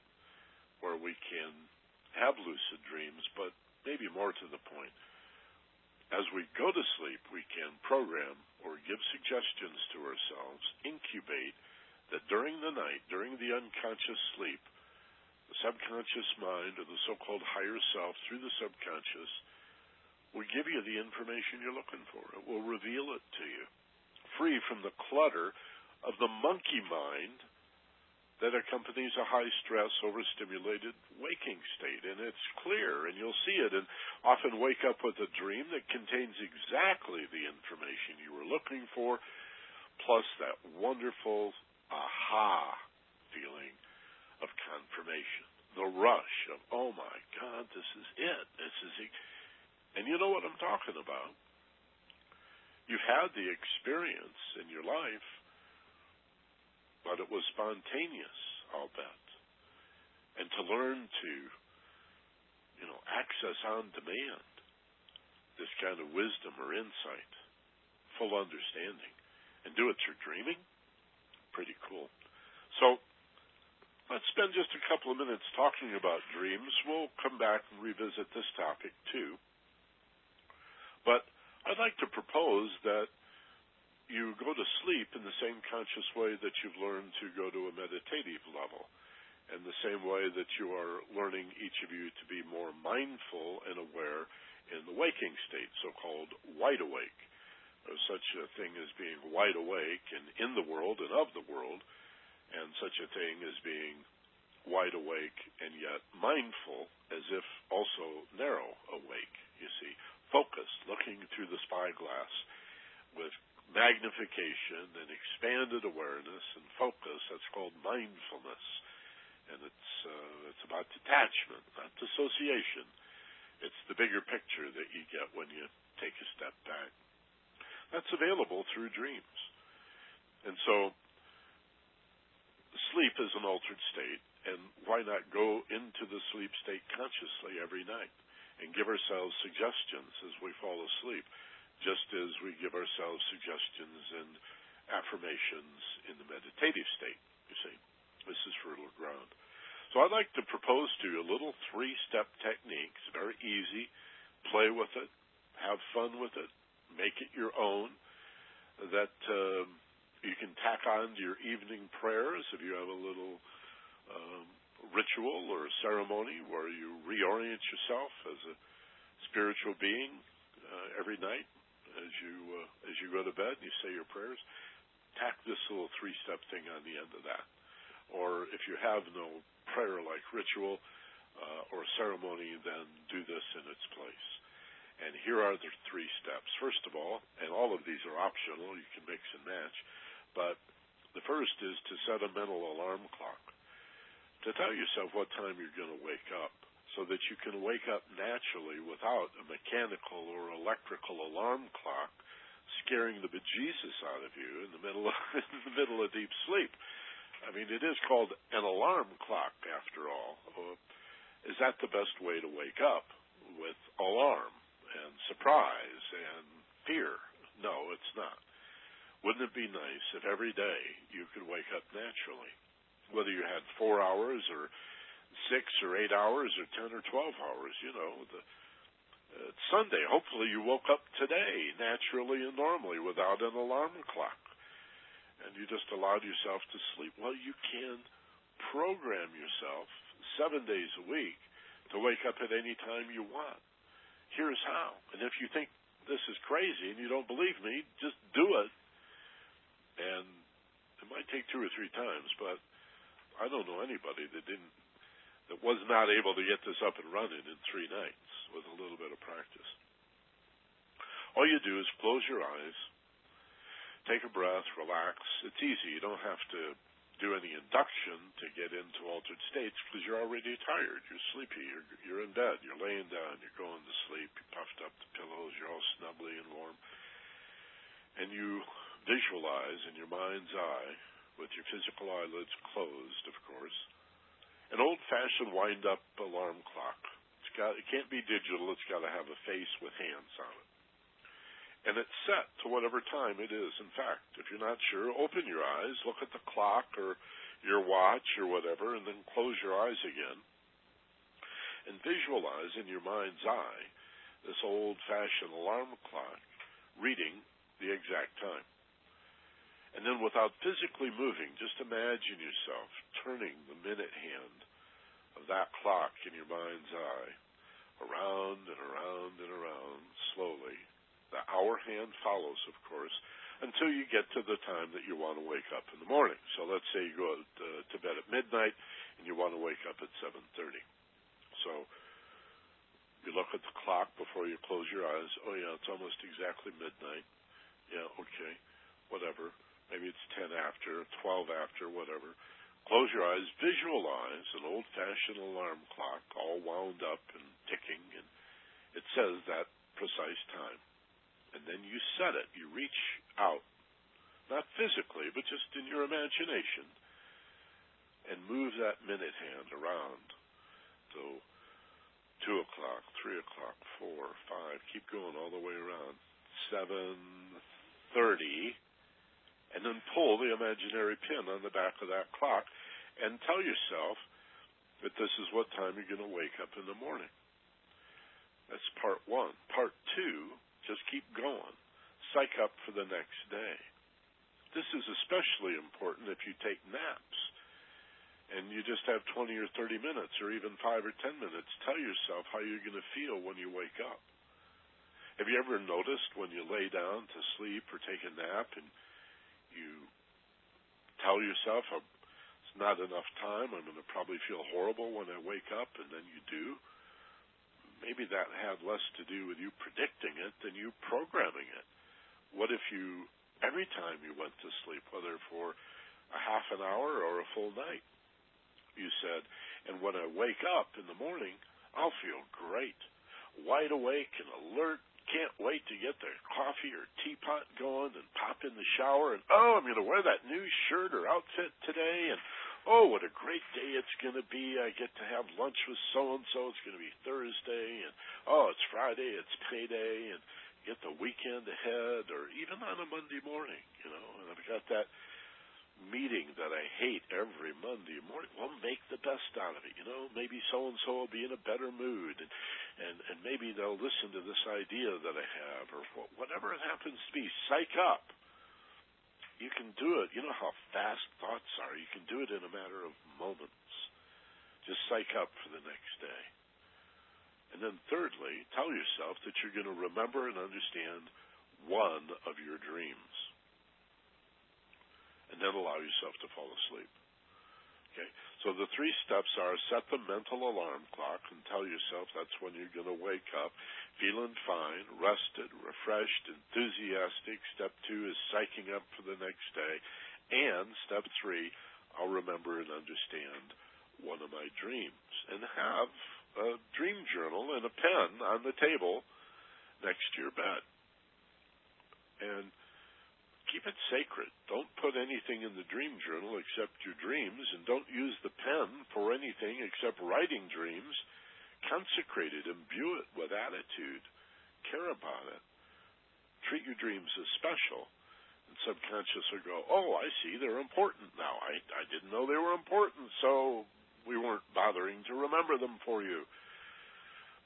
where we can have lucid dreams, but maybe more to the point. As we go to sleep, we can program or give suggestions to ourselves, incubate that during the night, during the unconscious sleep, the subconscious mind or the so-called higher self through the subconscious will give you the information you're looking for. It will reveal it to you, free from the clutter of the monkey mind that accompanies a high stress, overstimulated waking state. And it's clear, and you'll see it, and often wake up with a dream that contains exactly the information you were looking for, plus that wonderful aha feeling of confirmation, the rush of, oh my God, this is it. This is. And you know what I'm talking about. You've had the experience in your life, but it was spontaneous, I'll bet. And to learn to, you know, access on demand this kind of wisdom or insight, full understanding, and do it through dreaming, pretty cool. So, Let's spend just a couple of minutes talking about dreams. We'll come back and revisit this topic too. But I'd like to propose that you go to sleep in the same conscious way that you've learned to go to a meditative level, and the same way that you are learning, each of you, to be more mindful and aware in the waking state, so called wide awake. There's such a thing as being wide awake and in the world and of the world and such a thing as being wide awake and yet mindful, as if also narrow awake, you see, focused, looking through the spyglass with magnification and expanded awareness and focus. That's called mindfulness. And it's, uh, it's about detachment, not dissociation. It's the bigger picture that you get when you take a step back. That's available through dreams. And so sleep is an altered state, and why not go into the sleep state consciously every night and give ourselves suggestions as we fall asleep, just as we give ourselves suggestions and affirmations in the meditative state, you see. This is fertile ground. So I'd like to propose to you a little three-step technique. It's very easy. Play with it. Have fun with it. Make it your own. That... Um, you can tack on to your evening prayers if you have a little um, ritual or ceremony where you reorient yourself as a spiritual being uh, every night as you uh, as you go to bed and you say your prayers. Tack this little three-step thing on the end of that. Or if you have no prayer-like ritual uh, or ceremony, then do this in its place. And here are the three steps. First of all, and all of these are optional, you can mix and match. But the first is to set a mental alarm clock to tell yourself what time you're going to wake up so that you can wake up naturally without a mechanical or electrical alarm clock scaring the bejesus out of you in the middle of, in the middle of deep sleep. I mean, it is called an alarm clock after all. Uh, is that the best way to wake up with alarm and surprise and fear? No, it's not. Wouldn't it be nice if every day you could wake up naturally? Whether you had four hours or six or eight hours or ten or twelve hours, you know, the, uh, Sunday. Hopefully you woke up today naturally and normally without an alarm clock. And you just allowed yourself to sleep. Well, you can program yourself seven days a week to wake up at any time you want. Here's how. And if you think this is crazy and you don't believe me, just do it. And it might take two or three times, but I don't know anybody that didn't that was not able to get this up and running in three nights with a little bit of practice. All you do is close your eyes, take a breath, relax. It's easy. You don't have to do any induction to get into altered states because you're already tired. You're sleepy. You're, you're in bed. You're laying down. You're going to sleep. You puffed up the pillows. You're all snuggly and warm. And you visualize in your mind's eye, with your physical eyelids closed, of course, an old-fashioned wind-up alarm clock. It's got. It can't be digital. It's got to have a face with hands on it and it's set to whatever time it is. In fact, if you're not sure, open your eyes, look at the clock or your watch or whatever, and then close your eyes again. And visualize in your mind's eye this old fashioned alarm clock reading the exact time. And then without physically moving, just imagine yourself turning the minute hand of that clock in your mind's eye around and around and around slowly the hour hand follows, of course, until you get to the time that you want to wake up in the morning. So let's say you go to, uh, to bed at midnight and you want to wake up at 7:30. So you look at the clock before you close your eyes. Oh yeah, it's almost exactly midnight. Yeah, okay, whatever. Maybe it's 10 after, 12 after, whatever. Close your eyes, visualize an old-fashioned alarm clock all wound up and ticking, and it says that precise time and then you set it. You reach out, not physically, but just in your imagination, and move that minute hand around. So, two o'clock, three o'clock, four, five, keep going all the way around. Seven thirty, and then pull the imaginary pin on the back of that clock, and tell yourself that this is what time you're going to wake up in the morning. That's part one. Part two just keep going. Psych up for the next day. This is especially important if you take naps and you just have 20 or 30 minutes or even 5 or 10 minutes. Tell yourself how you're going to feel when you wake up. Have you ever noticed when you lay down to sleep or take a nap and you tell yourself, it's not enough time, I'm going to probably feel horrible when I wake up, and then you do? maybe that had less to do with you predicting it than you programming it. What if you, every time you went to sleep, whether for a half an hour or a full night, you said, and when I wake up in the morning, I'll feel great, wide awake and alert, can't wait to get the coffee or teapot going and pop in the shower and oh, I'm going to wear that new shirt or outfit today and oh, what a great day it's going to be. I get to have lunch with so and so. It's going to be Thursday, and oh, it's Friday. It's payday, and get the weekend ahead, or even on a Monday morning, you know. And I've got that meeting that I hate every Monday morning. Well, make the best out of it. You know, maybe so and so will be in a better mood, and and and maybe they'll listen to this idea that I have, or whatever it happens to be. Psych up you can do it. You know how fast thoughts are. You can do it in a matter of moments. Just psych up for the next day. And then thirdly, tell yourself that you're going to remember and understand one of your dreams. And then allow yourself to fall asleep. Okay? So the three steps are set the mental alarm clock and tell yourself that's when you're going to wake up feeling fine, rested, refreshed, enthusiastic. Step two is psyching up for the next day. And step three, I'll remember and understand one of my dreams and have a dream journal and a pen on the table next to your bed. And keep it sacred. Don't put anything in the dream journal except your dreams, and don't use the pen for anything except writing dreams. Consecrate it, imbue it with attitude, care about it. Treat your dreams as special. And subconscious will go, oh, I see, they're important now. I, I didn't know they were important, so we weren't bothering to remember them for you.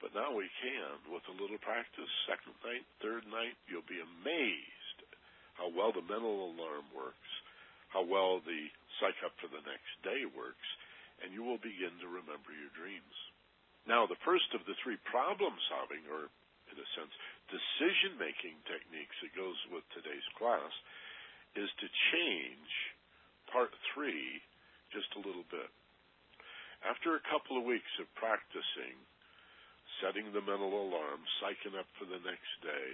But now we can with a little practice. Second night, third night, you'll be amazed how well the mental alarm works, how well the psych up for the next day works, and you will begin to remember your dreams. Now, the first of the three problem solving, or in a sense. Decision making techniques that goes with today's class is to change part three just a little bit. After a couple of weeks of practicing, setting the mental alarm, psyching up for the next day,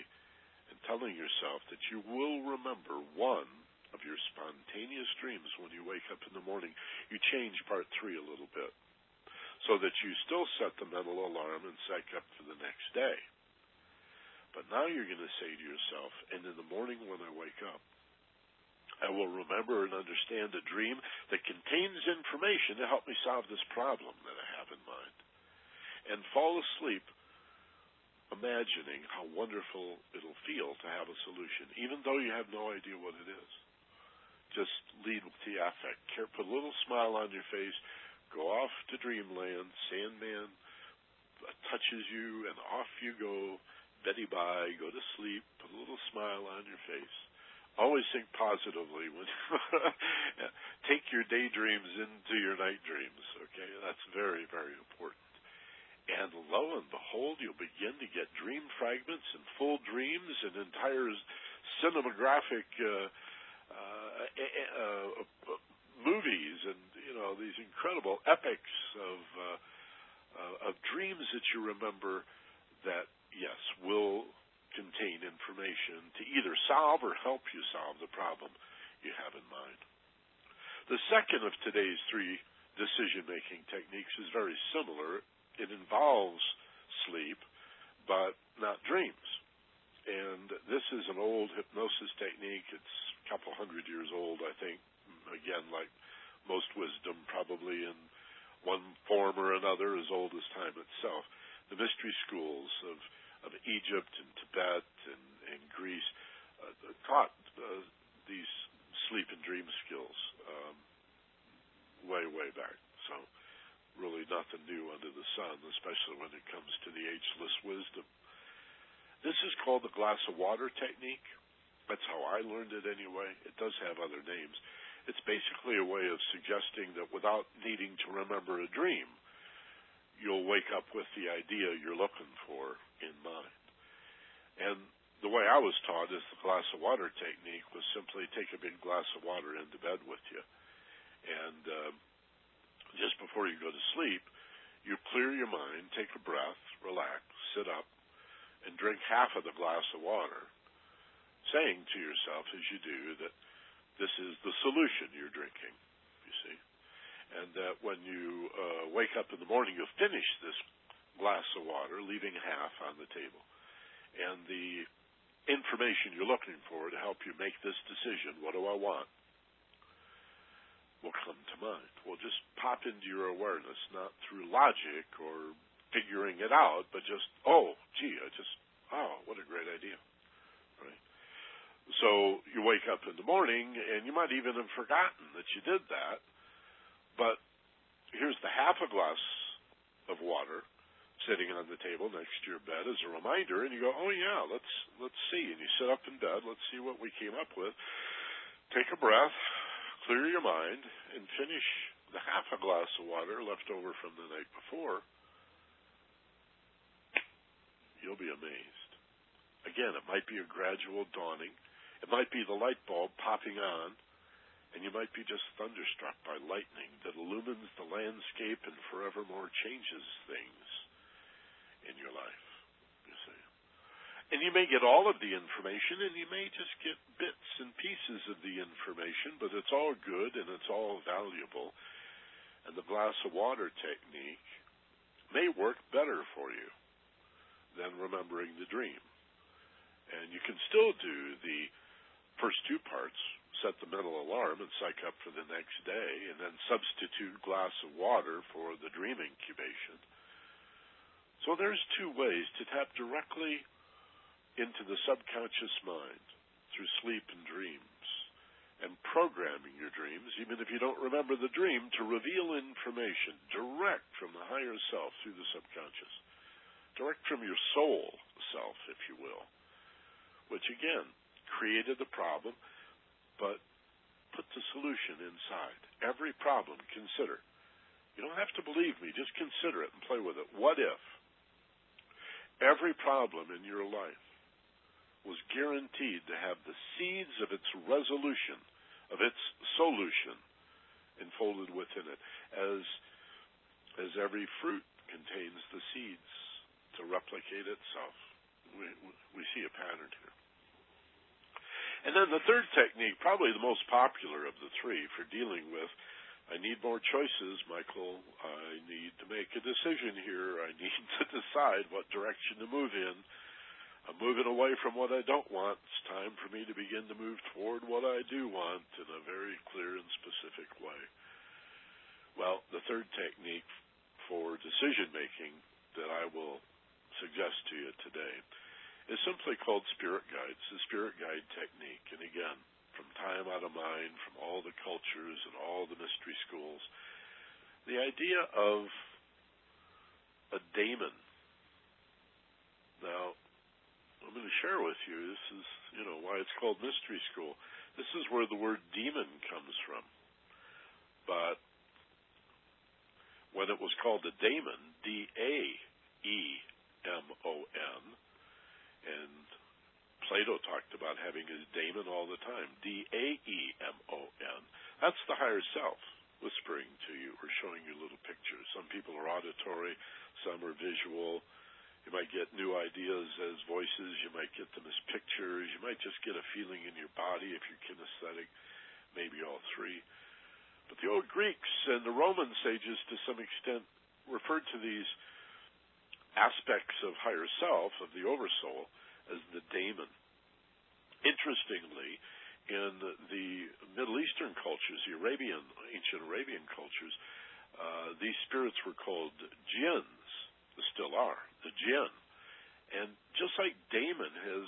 and telling yourself that you will remember one of your spontaneous dreams when you wake up in the morning, you change part three a little bit so that you still set the mental alarm and psych up for the next day. But now you're going to say to yourself, and in the morning when I wake up, I will remember and understand a dream that contains information to help me solve this problem that I have in mind. And fall asleep imagining how wonderful it'll feel to have a solution, even though you have no idea what it is. Just lead with the affect. Put a little smile on your face. Go off to dreamland. Sandman touches you, and off you go. Betty bye. Go to sleep. Put a little smile on your face always think positively when take your daydreams into your night dreams okay that's very very important and lo and behold you'll begin to get dream fragments and full dreams and entire cinematographic uh, uh, uh, movies and you know these incredible epics of uh, uh, of dreams that you remember that yes will contain information to either solve or help you solve the problem you have in mind. The second of today's three decision making techniques is very similar. It involves sleep, but not dreams. And this is an old hypnosis technique. It's a couple hundred years old, I think. Again, like most wisdom, probably in one form or another, as old as time itself. The mystery schools of of Egypt and Tibet and, and Greece uh, taught uh, these sleep and dream skills um, way, way back. So really nothing new under the sun, especially when it comes to the ageless wisdom. This is called the glass of water technique. That's how I learned it anyway. It does have other names. It's basically a way of suggesting that without needing to remember a dream, you'll wake up with the idea you're looking for in mind. And the way I was taught is the glass of water technique was simply take a big glass of water into bed with you. And uh, just before you go to sleep, you clear your mind, take a breath, relax, sit up, and drink half of the glass of water, saying to yourself as you do that this is the solution you're drinking, you see. And that when you uh, wake up in the morning, you'll finish this glass of water, leaving half on the table. And the information you're looking for to help you make this decision, what do I want, will come to mind. Will just pop into your awareness, not through logic or figuring it out, but just, oh, gee, I just, oh, what a great idea. Right? So you wake up in the morning and you might even have forgotten that you did that, but here's the half a glass of water sitting on the table next to your bed as a reminder, and you go, "Oh yeah, let's let's see." And you sit up in bed. Let's see what we came up with. Take a breath, clear your mind, and finish the half a glass of water left over from the night before. You'll be amazed. Again, it might be a gradual dawning. It might be the light bulb popping on, and you might be just thunderstruck by lightning that illumines the landscape and forevermore changes things in your life. And you may get all of the information and you may just get bits and pieces of the information, but it's all good and it's all valuable. And the glass of water technique may work better for you than remembering the dream. And you can still do the first two parts, set the mental alarm and psych up for the next day, and then substitute glass of water for the dream incubation so there's two ways to tap directly into the subconscious mind through sleep and dreams and programming your dreams, even if you don't remember the dream, to reveal information direct from the higher self through the subconscious, direct from your soul self, if you will, which again created the problem, but put the solution inside. Every problem, consider. You don't have to believe me, just consider it and play with it. What if every problem in your life was guaranteed to have the seeds of its resolution, of its solution, enfolded within it, as as every fruit contains the seeds to replicate itself. We, we see a pattern here. And then the third technique, probably the most popular of the three for dealing with I need more choices, Michael. I need to make a decision here. I need to decide what direction to move in. I'm moving away from what I don't want. It's time for me to begin to move toward what I do want in a very clear and specific way. Well, the third technique for decision making that I will suggest to you today is simply called spirit guides, the spirit guide technique. And again, from time out of mind, from all the cultures and all the mystery schools, the idea of a daemon. Now, I'm going to share with you. This is, you know, why it's called mystery school. This is where the word demon comes from. But when it was called a daemon, D A E M O N, and Plato talked about having a daemon all the time. D A E M O N. That's the higher self whispering to you or showing you little pictures. Some people are auditory, some are visual, you might get new ideas as voices. You might get them as pictures. You might just get a feeling in your body if you're kinesthetic, maybe all three. But the old Greeks and the Roman sages, to some extent, referred to these aspects of higher self, of the oversoul, as the daemon. Interestingly, in the Middle Eastern cultures, the Arabian, ancient Arabian cultures, uh, these spirits were called jinns they still are, the jinn. And just like daemon has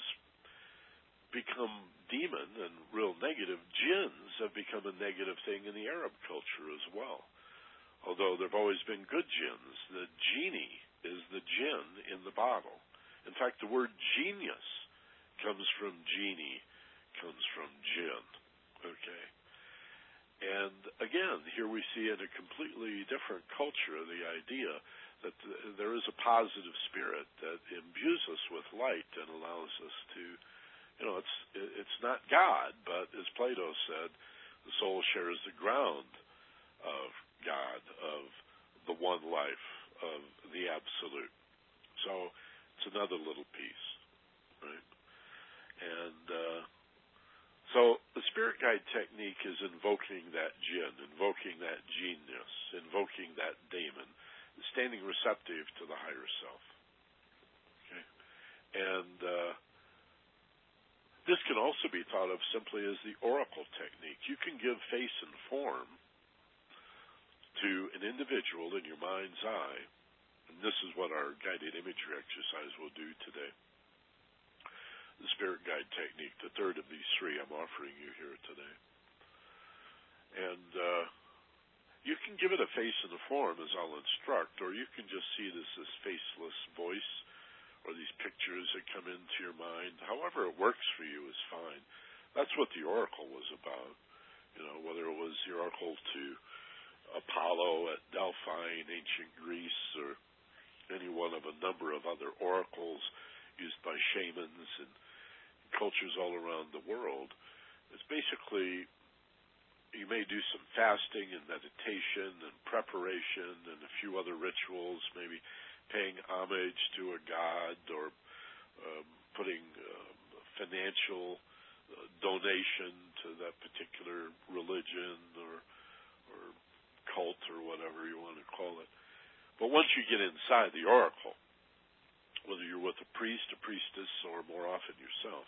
become demon and real negative, jinns have become a negative thing in the Arab culture as well. Although there have always been good jinns, the genie is the jinn in the bottle. In fact, the word genius comes from genie, comes from jinn. Okay? And again, here we see in a completely different culture the idea that there is a positive spirit that imbues us with light and allows us to, you know, it's it's not God, but as Plato said, the soul shares the ground of God, of the one life, of the absolute. So it's another little piece, right? And uh, so the spirit guide technique is invoking that jinn, invoking that genius, invoking that daemon standing receptive to the higher self. Okay? And uh, this can also be thought of simply as the oracle technique. You can give face and form to an individual in your mind's eye, and this is what our guided imagery exercise will do today. The spirit guide technique, the third of these three I'm offering you here today. And uh, you can give it a face and a form, as I'll instruct, or you can just see this as faceless voice or these pictures that come into your mind. However it works for you is fine. That's what the oracle was about. You know, whether it was the oracle to Apollo at Delphi in ancient Greece or any one of a number of other oracles used by shamans and cultures all around the world. It's basically you may do some fasting and meditation and preparation and a few other rituals, maybe paying homage to a god or um, putting uh, financial uh, donation to that particular religion or or cult or whatever you want to call it. But once you get inside the oracle, whether you're with a priest, a priestess, or more often yourself,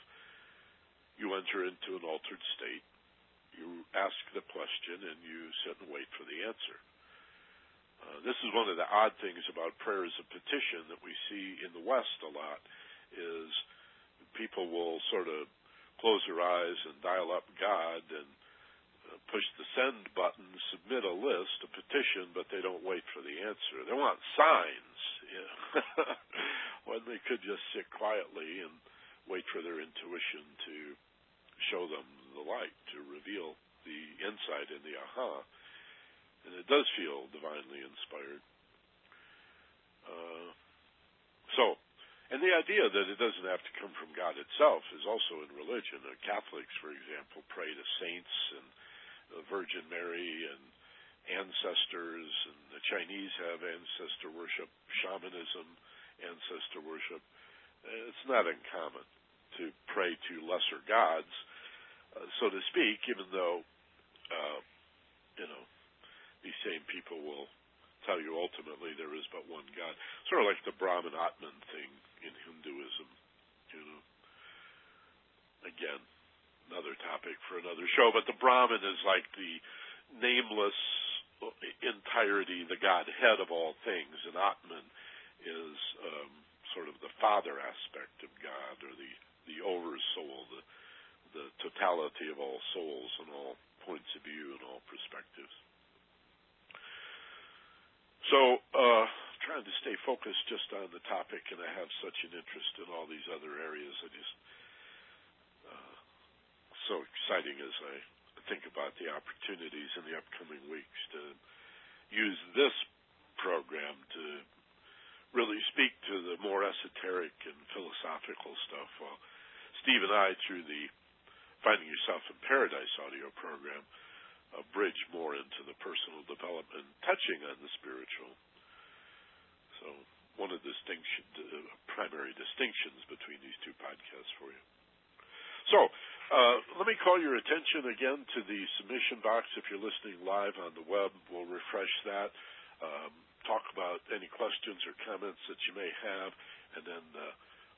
you enter into an altered state you ask the question and you sit and wait for the answer. Uh, this is one of the odd things about prayers of petition that we see in the West a lot is people will sort of close their eyes and dial up God and uh, push the send button, submit a list, a petition, but they don't wait for the answer. They want signs when they could just sit quietly and wait for their intuition to show them the light, to reveal the insight and the aha. And it does feel divinely inspired. Uh, so, And the idea that it doesn't have to come from God itself is also in religion. Uh, Catholics, for example, pray to saints and the Virgin Mary and ancestors, and the Chinese have ancestor worship, shamanism, ancestor worship. It's not uncommon to pray to lesser gods, uh, so to speak, even though, uh, you know, these same people will tell you ultimately there is but one God. Sort of like the Brahman Atman thing in Hinduism, you know. Again, another topic for another show, but the Brahman is like the nameless entirety, the Godhead of all things, and Atman is um, sort of the father aspect of God, or the the oversoul, the the totality of all souls and all points of view and all perspectives. So, uh, trying to stay focused just on the topic, and I have such an interest in all these other areas. I just uh, so exciting as I think about the opportunities in the upcoming weeks to use this program to really speak to the more esoteric and philosophical stuff. While Steve and I, through the Finding Yourself in Paradise audio program, a bridge more into the personal development, touching on the spiritual. So, one of the distinction, uh, primary distinctions between these two podcasts for you. So, uh, let me call your attention again to the submission box. If you're listening live on the web, we'll refresh that. Um, talk about any questions or comments that you may have, and then uh,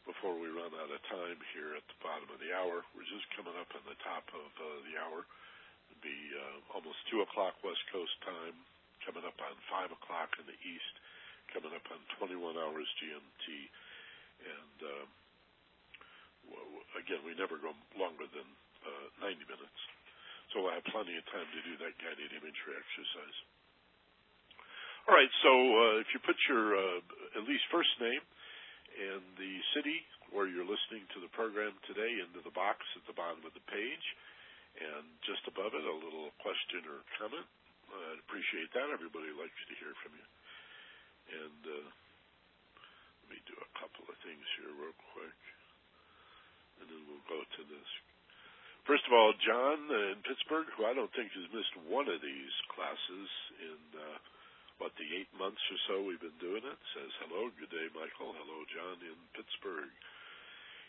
before we run out of time here at the bottom of the hour, we're just coming up on the top of uh, the hour It'll be uh, almost 2 o'clock West Coast time, coming up on 5 o'clock in the East, coming up on 21 hours GMT. And uh, again, we never go longer than uh, 90 minutes. So we'll have plenty of time to do that guided imagery exercise. All right, so uh, if you put your uh, at least first name and the city where you're listening to the program today into the box at the bottom of the page, and just above it, a little question or comment. I'd appreciate that. Everybody likes to hear from you. And uh, let me do a couple of things here real quick, and then we'll go to this. First of all, John in Pittsburgh, who I don't think has missed one of these classes in uh, what the eight months or so we've been doing it, says hello, good day, Michael. Hello, John in Pittsburgh.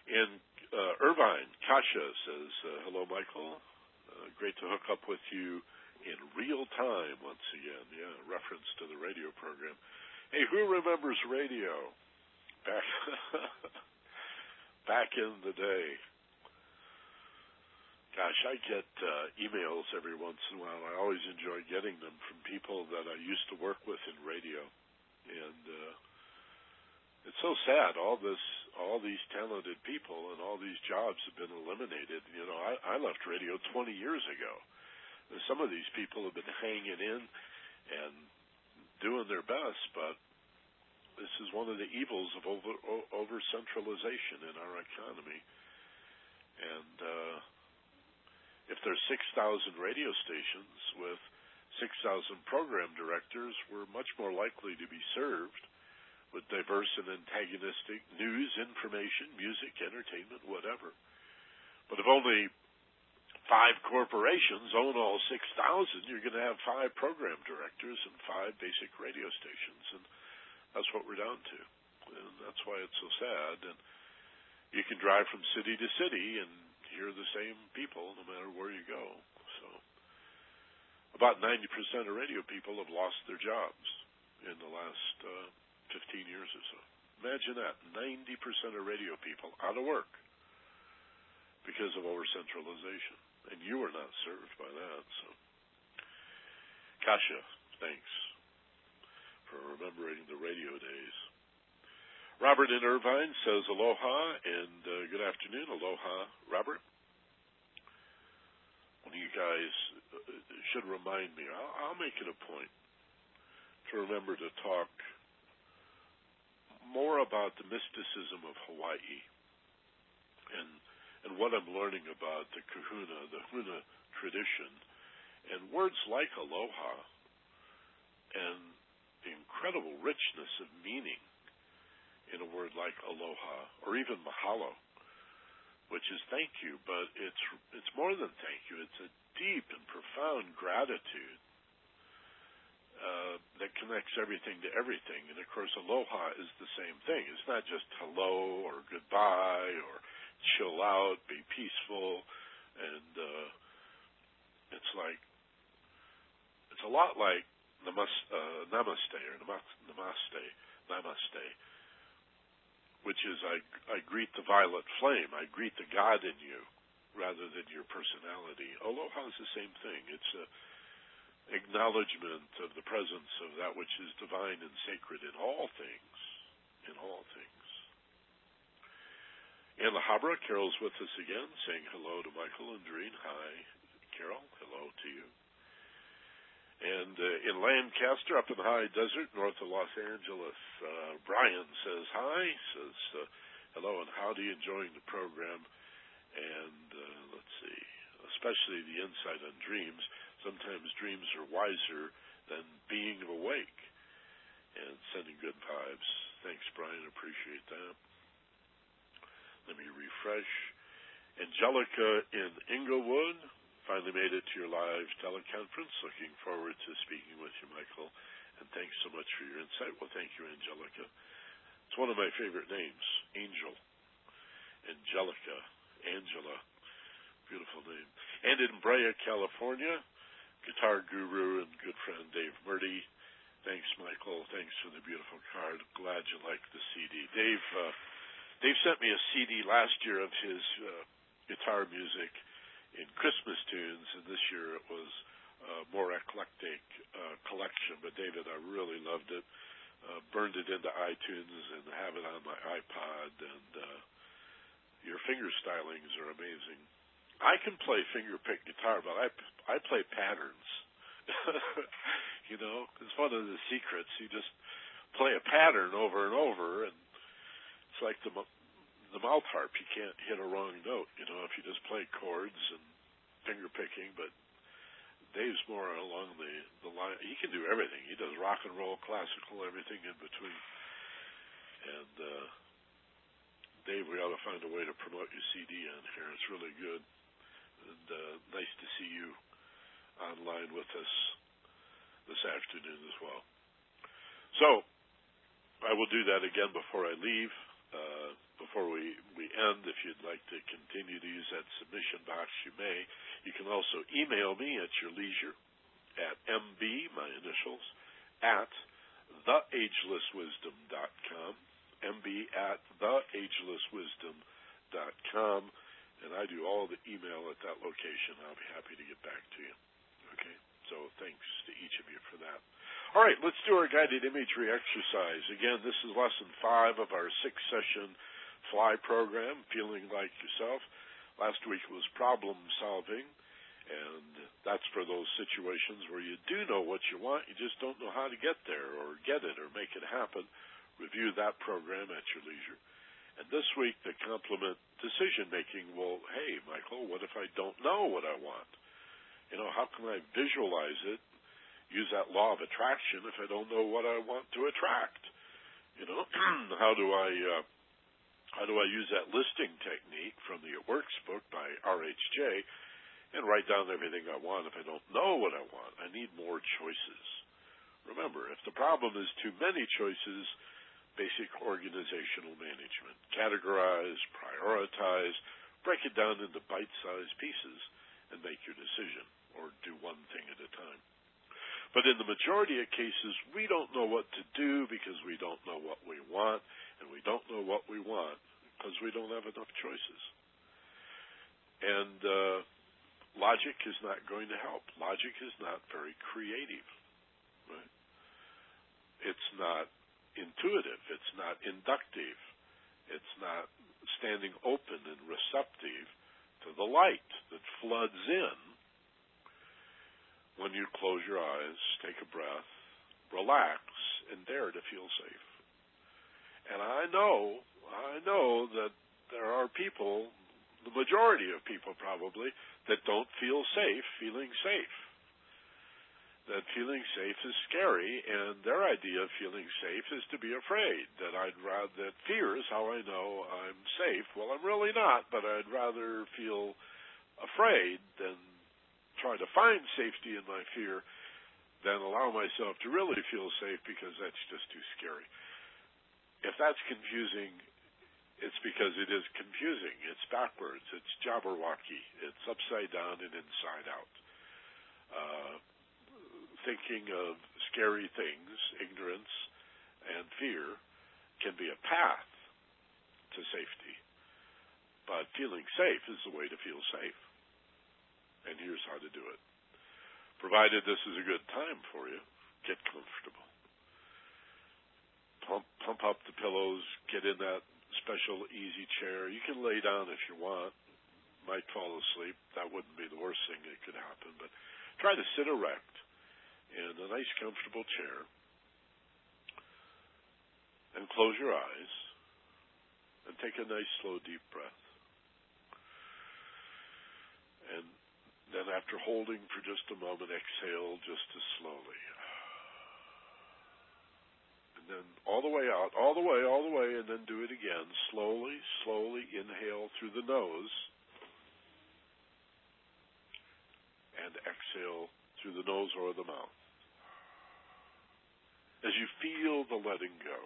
In uh, Irvine, Kasha says uh, hello, Michael. Uh, great to hook up with you in real time once again. Yeah, reference to the radio program. Hey, who remembers radio? Back back in the day. Gosh, I get uh, emails every once in a while. I always enjoy getting them from people that I used to work with in radio, and uh, it's so sad. All this all these talented people and all these jobs have been eliminated. You know, I, I left radio 20 years ago. Some of these people have been hanging in and doing their best, but this is one of the evils of over, over centralization in our economy. And uh, if there's 6,000 radio stations with 6,000 program directors, we're much more likely to be served with diverse and antagonistic news, information, music, entertainment, whatever. But if only five corporations own all 6,000, you're going to have five program directors and five basic radio stations. And that's what we're down to. And that's why it's so sad. And you can drive from city to city and hear the same people no matter where you go. So about 90% of radio people have lost their jobs in the last uh, 15 years or so. Imagine that 90% of radio people out of work because of over centralization. And you are not served by that. So, Kasha, thanks for remembering the radio days. Robert in Irvine says aloha and uh, good afternoon. Aloha, Robert. One of you guys uh, should remind me. I'll, I'll make it a point to remember to talk more about the mysticism of Hawaii and and what I'm learning about the kahuna, the huna tradition, and words like aloha and the incredible richness of meaning in a word like aloha or even mahalo, which is thank you, but it's it's more than thank you. It's a deep and profound gratitude uh, that connects everything to everything. And of course, aloha is the same thing. It's not just hello or goodbye or chill out, be peaceful, and uh, it's like it's a lot like uh, namaste or namaste, namaste, which is I, I greet the violet flame. I greet the God in you rather than your personality. Aloha is the same thing. It's a acknowledgement of the presence of that which is divine and sacred in all things. In all things. In La Habra, Carol's with us again, saying hello to Michael and Doreen. Hi, Carol. Hello to you. And uh, in Lancaster, up in the high desert north of Los Angeles, uh, Brian says hi, says uh, hello and howdy, enjoying the program. And uh, let's see, especially the insight on dreams. Sometimes dreams are wiser than being awake. And sending good vibes. Thanks, Brian. Appreciate that. Let me refresh. Angelica in Inglewood finally made it to your live teleconference. Looking forward to speaking with you, Michael. And thanks so much for your insight. Well, thank you, Angelica. It's one of my favorite names, Angel. Angelica. Angela. Beautiful name. And in Brea, California, guitar guru and good friend Dave Murdy. Thanks, Michael. Thanks for the beautiful card. Glad you like the CD. Dave, uh, Dave sent me a CD last year of his uh, guitar music in Christmas tunes, and this year it was a more eclectic uh, collection. But David, I really loved it. Uh, burned it into iTunes and have it on my iPod. And uh, your finger stylings are amazing. I can play finger pick guitar, but I I play patterns. you know, it's one of the secrets. You just play a pattern over and over, and it's like the the mouth harp, you can't hit a wrong note. You know, if you just play chords and finger picking, but Dave's more along the the line. He can do everything. He does rock and roll, classical, everything in between. And uh, Dave, we ought to find a way to promote your CD on here. It's really good, and uh, nice to see you online with us this afternoon as well. So I will do that again before I leave. Uh, before we, we end, if you'd like to continue to use that submission box, you may. You can also email me at your leisure at mb, my initials, at theagelesswisdom.com, mb at theagelesswisdom.com, and I do all the email at that location. I'll be happy to get back to you. Okay? So thanks to each of you for that. All right, let's do our guided imagery exercise. Again, this is lesson five of our six session fly program, feeling like yourself. Last week was problem solving, and that's for those situations where you do know what you want, you just don't know how to get there or get it or make it happen. Review that program at your leisure. And this week, the complement decision making. Well, hey, Michael, what if I don't know what I want? You know, how can I visualize it? Use that law of attraction if I don't know what I want to attract. You know, how do I uh, how do I use that listing technique from the It Works book by RHJ and write down everything I want if I don't know what I want? I need more choices. Remember, if the problem is too many choices, basic organizational management. Categorize, prioritize, break it down into bite-sized pieces, and make your decision, or do one thing at a time. But in the majority of cases, we don't know what to do because we don't know what we want, and we don't know what we want because we don't have enough choices. And uh, logic is not going to help. Logic is not very creative. Right? It's not intuitive. It's not inductive. It's not standing open and receptive to the light that floods in when you close your eyes, take a breath, relax, and dare to feel safe. And I know, I know that there are people, the majority of people probably, that don't feel safe feeling safe. that feeling safe is scary, and their idea of feeling safe is to be afraid. That I'd rather that fear is how I know I'm safe. Well, I'm really not, but I'd rather feel afraid than try to find safety in my fear than allow myself to really feel safe because that's just too scary. If that's confusing, it's because it is confusing. It's backwards. It's Jabberwocky. It's upside down and inside out. Uh, thinking of scary things, ignorance, and fear can be a path to safety. But feeling safe is the way to feel safe. And here's how to do it. Provided this is a good time for you, get comfortable. Pump, pump up the pillows, get in that special easy chair. You can lay down if you want. Might fall asleep. That wouldn't be the worst thing that could happen, but try to sit erect in a nice comfortable chair and close your eyes and take a nice slow deep breath. And then after holding for just a moment, exhale just as slowly. And then all the way out, all the way, all the way, and then do it again. Slowly, slowly inhale through the nose and exhale through the nose or the mouth. As you feel the letting go.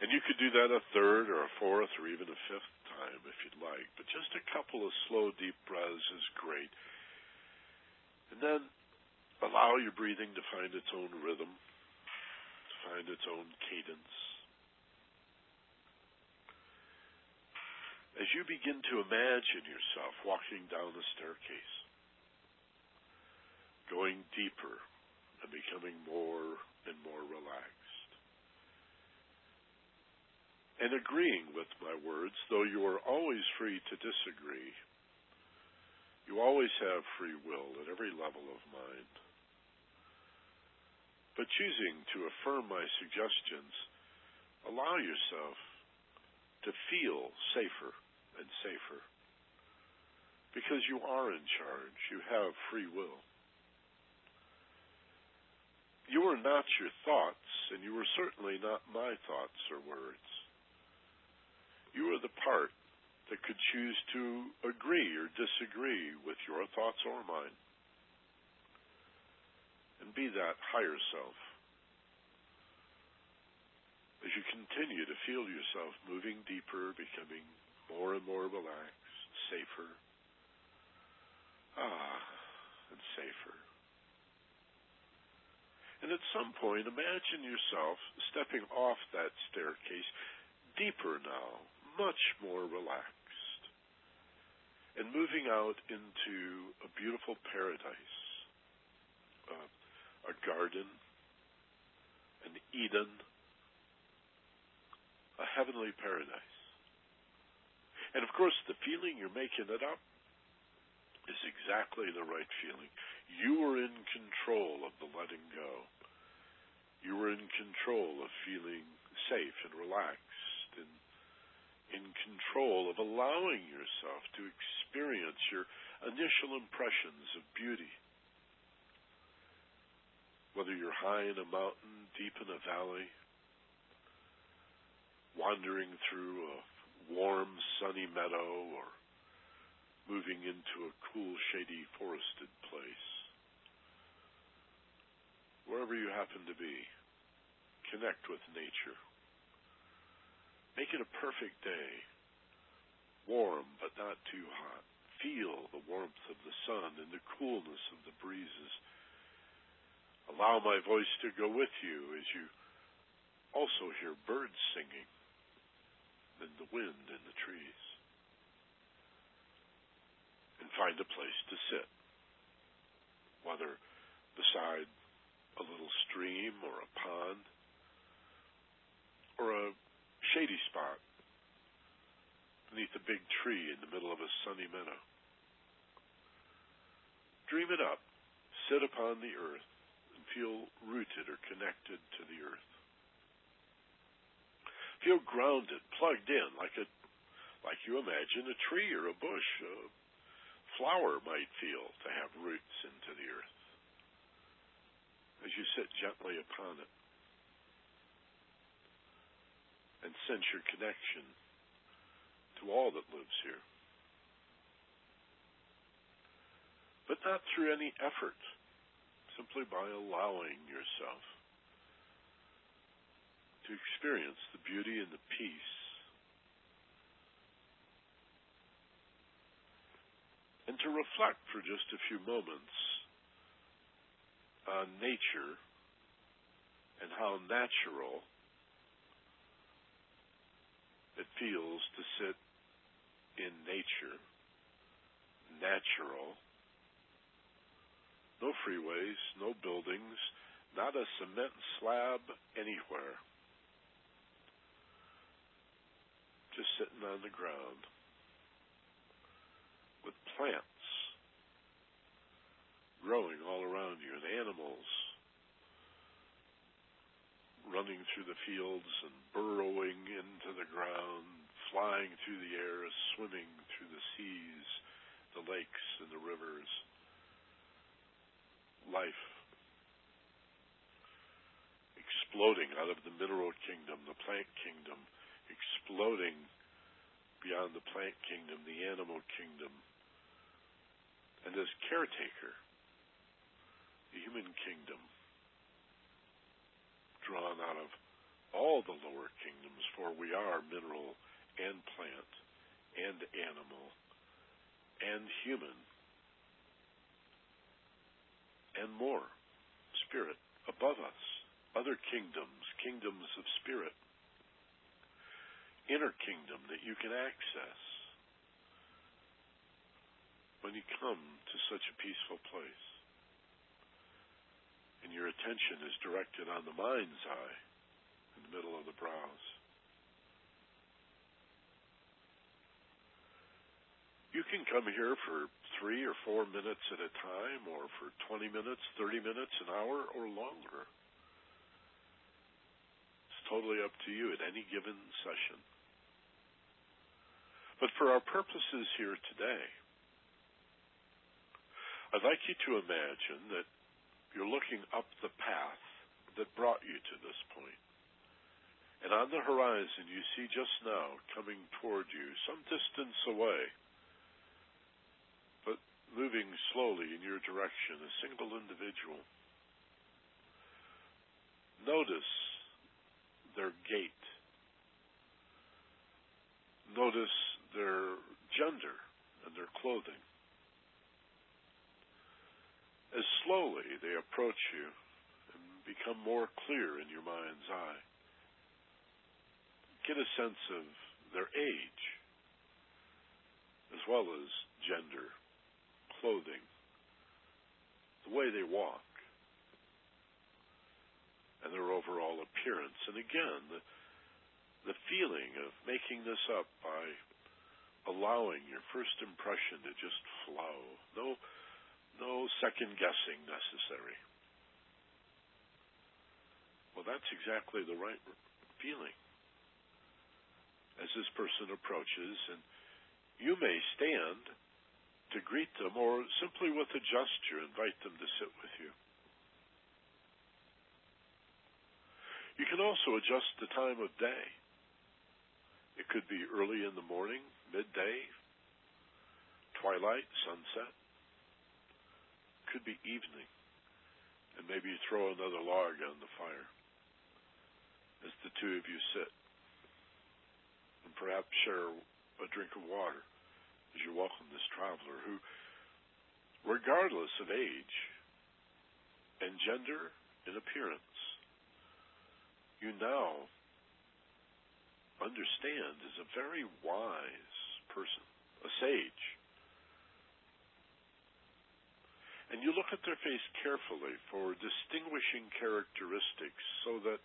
And you could do that a third or a fourth or even a fifth time if you'd like, but just a couple of slow, deep breaths is great. And then allow your breathing to find its own rhythm, to find its own cadence. As you begin to imagine yourself walking down the staircase, going deeper and becoming more and more relaxed and agreeing with my words, though you are always free to disagree. You always have free will at every level of mind. But choosing to affirm my suggestions, allow yourself to feel safer and safer. Because you are in charge. You have free will. You are not your thoughts, and you are certainly not my thoughts or words. You are the part that could choose to agree or disagree with your thoughts or mine. And be that higher self. As you continue to feel yourself moving deeper, becoming more and more relaxed, safer, ah, and safer. And at some point, imagine yourself stepping off that staircase deeper now, much more relaxed and moving out into a beautiful paradise, uh, a garden, an Eden, a heavenly paradise. And of course, the feeling you're making it up is exactly the right feeling. You are in control of the letting go. You are in control of feeling safe and relaxed and in control of allowing yourself to experience your initial impressions of beauty. Whether you're high in a mountain, deep in a valley, wandering through a warm, sunny meadow, or moving into a cool, shady, forested place. Wherever you happen to be, connect with nature. Make it a perfect day. Warm, but not too hot. Feel the warmth of the sun and the coolness of the breezes. Allow my voice to go with you as you also hear birds singing and the wind in the trees. And find a place to sit, whether beside a little stream or a pond or a shady spot beneath a big tree in the middle of a sunny meadow. Dream it up, sit upon the earth, and feel rooted or connected to the earth. Feel grounded, plugged in, like a like you imagine a tree or a bush, a flower might feel to have roots into the earth. as you sit gently upon it and sense your connection to all that lives here. But not through any effort, simply by allowing yourself to experience the beauty and the peace and to reflect for just a few moments on nature and how natural it feels to sit in nature, natural, no freeways, no buildings, not a cement slab anywhere. Just sitting on the ground with plants growing all around you and animals running through the fields and burrowing into the ground, flying through the air, swimming through the seas, the lakes and the rivers. Life exploding out of the mineral kingdom, the plant kingdom, exploding beyond the plant kingdom, the animal kingdom, and as caretaker, the human kingdom drawn out of all the lower kingdoms, for we are mineral and plant and animal and human and more. Spirit above us, other kingdoms, kingdoms of spirit, inner kingdom that you can access when you come to such a peaceful place and your attention is directed on the mind's eye in the middle of the brows. You can come here for three or four minutes at a time, or for 20 minutes, 30 minutes, an hour, or longer. It's totally up to you at any given session. But for our purposes here today, I'd like you to imagine that you're looking up the path that brought you to this point. And on the horizon, you see just now coming toward you, some distance away, but moving slowly in your direction, a single individual. Notice their gait. Notice their gender and their clothing. As slowly they approach you and become more clear in your mind's eye, get a sense of their age, as well as gender, clothing, the way they walk, and their overall appearance. And again, the, the feeling of making this up by allowing your first impression to just flow. No no second guessing necessary. Well, that's exactly the right feeling as this person approaches, and you may stand to greet them or simply with a gesture invite them to sit with you. You can also adjust the time of day. It could be early in the morning, midday, twilight, sunset could be evening, and maybe you throw another log on the fire as the two of you sit, and perhaps share a drink of water as you welcome this traveler who, regardless of age and gender and appearance, you now understand is a very wise person, a sage and you look at their face carefully for distinguishing characteristics so that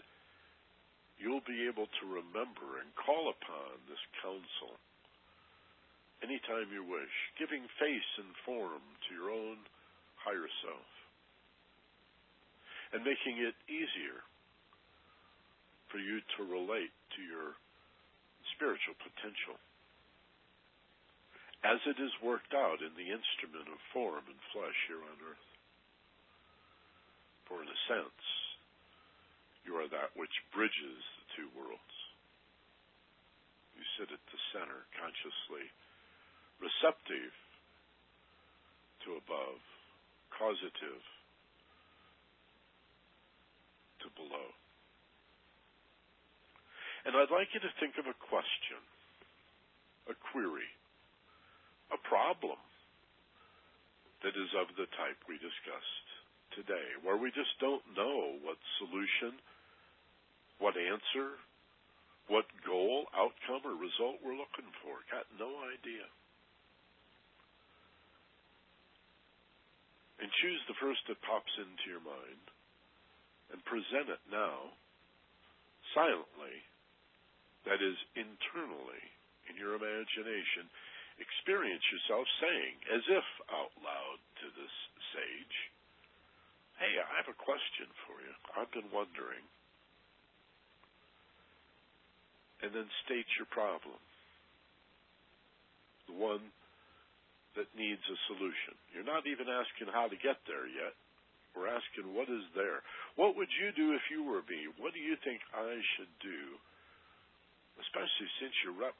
you'll be able to remember and call upon this counsel anytime you wish, giving face and form to your own higher self and making it easier for you to relate to your spiritual potential as it is worked out in the instrument of form and flesh here on earth. For in a sense, you are that which bridges the two worlds. You sit at the center, consciously receptive to above, causative to below. And I'd like you to think of a question, a query, problem that is of the type we discussed today, where we just don't know what solution, what answer, what goal, outcome, or result we're looking for. Got no idea. And choose the first that pops into your mind and present it now, silently, that is, internally, in your imagination. Experience yourself saying, as if out loud to this sage, Hey, I have a question for you. I've been wondering. And then state your problem. The one that needs a solution. You're not even asking how to get there yet. We're asking what is there. What would you do if you were me? What do you think I should do? Especially since you rep-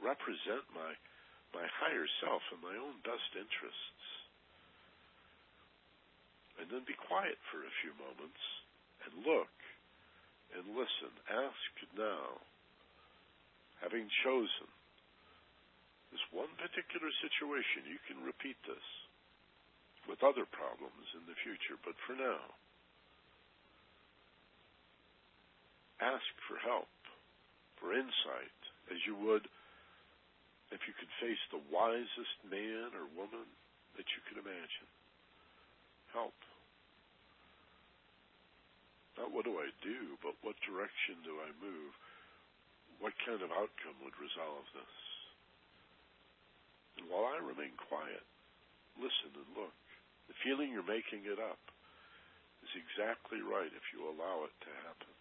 represent my my higher self and my own best interests and then be quiet for a few moments and look and listen. Ask now, having chosen this one particular situation, you can repeat this with other problems in the future, but for now, ask for help, for insight, as you would if you could face the wisest man or woman that you could imagine. Help. Not what do I do, but what direction do I move? What kind of outcome would resolve this? And while I remain quiet, listen and look. The feeling you're making it up is exactly right if you allow it to happen.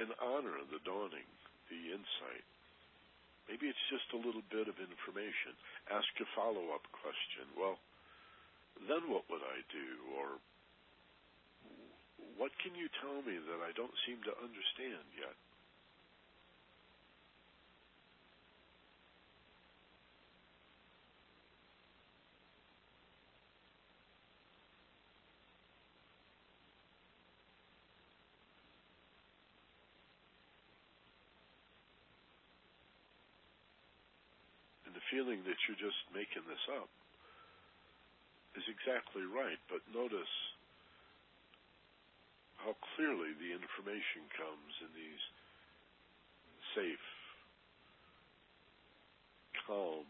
And honor of the dawning, the insight. Maybe it's just a little bit of information. Ask a follow up question. Well, then what would I do? Or what can you tell me that I don't seem to understand yet? Feeling that you're just making this up is exactly right, but notice how clearly the information comes in these safe, calm,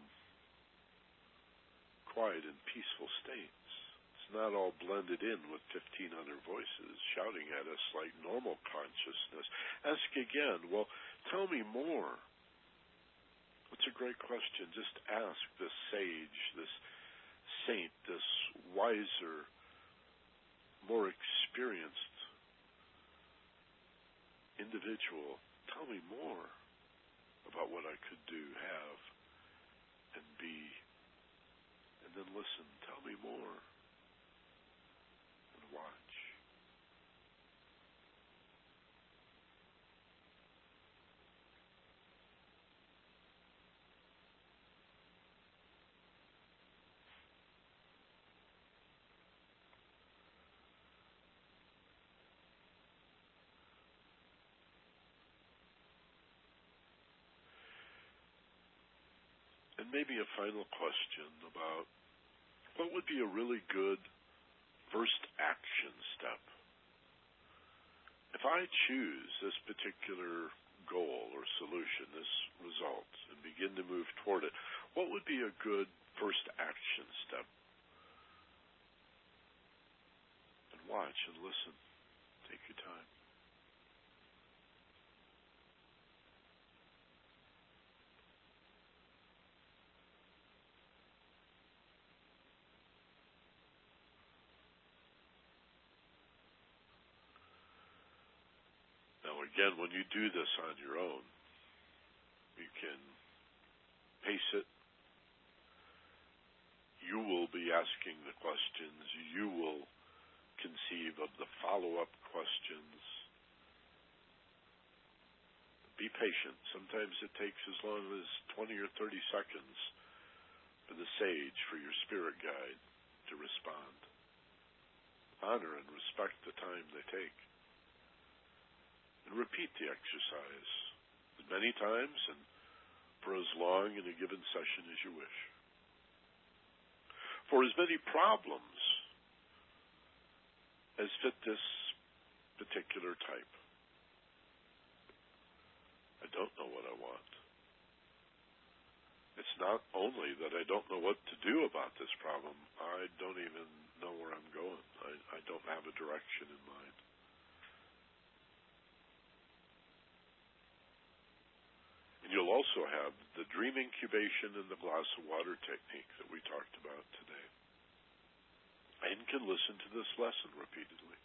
quiet, and peaceful states. It's not all blended in with 1,500 voices shouting at us like normal consciousness. Ask again, well, tell me more. It's a great question. Just ask this sage, this saint, this wiser, more experienced individual, tell me more about what I could do, have, and be. And then listen, tell me more, and watch. And maybe a final question about what would be a really good first action step? If I choose this particular goal or solution, this result, and begin to move toward it, what would be a good first action step? And watch and listen. Take your time. Again, when you do this on your own, you can pace it. You will be asking the questions. You will conceive of the follow up questions. Be patient. Sometimes it takes as long as 20 or 30 seconds for the sage, for your spirit guide to respond. Honor and respect the time they take. And repeat the exercise as many times and for as long in a given session as you wish. For as many problems as fit this particular type. I don't know what I want. It's not only that I don't know what to do about this problem, I don't even know where I'm going. I, I don't have a direction in mind. You'll also have the dream incubation and the glass of water technique that we talked about today. And can listen to this lesson repeatedly.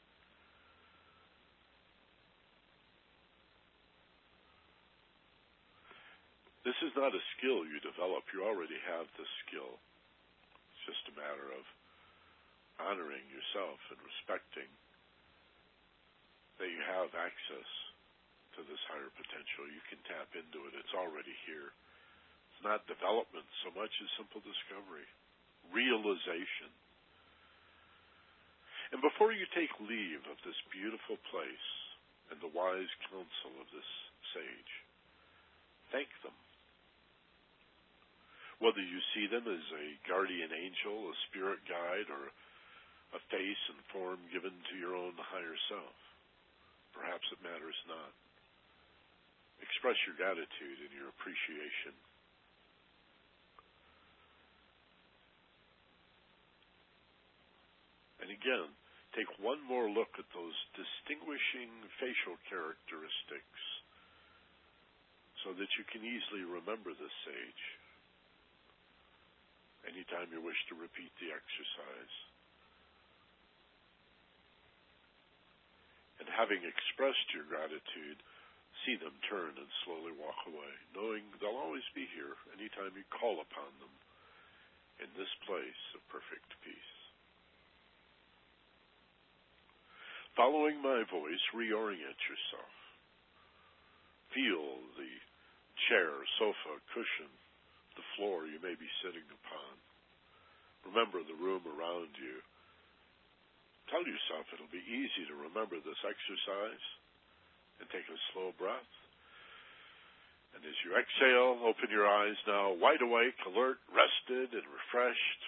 This is not a skill you develop. You already have the skill. It's just a matter of honoring yourself and respecting that you have access to this higher potential. You can tap into it. It's already here. It's not development so much as simple discovery, realization. And before you take leave of this beautiful place and the wise counsel of this sage, thank them whether you see them as a guardian angel, a spirit guide, or a face and form given to your own higher self. Perhaps it matters not. Express your gratitude and your appreciation. And again, take one more look at those distinguishing facial characteristics so that you can easily remember this sage anytime you wish to repeat the exercise. And having expressed your gratitude, see them turn and slowly walk away, knowing they'll always be here anytime you call upon them in this place of perfect peace. Following my voice, reorient yourself. Feel the chair, sofa, cushion, the floor you may be sitting upon. Remember the room around you. Tell yourself it'll be easy to remember this exercise and take a slow breath. And as you exhale, open your eyes now wide awake, alert, rested, and refreshed.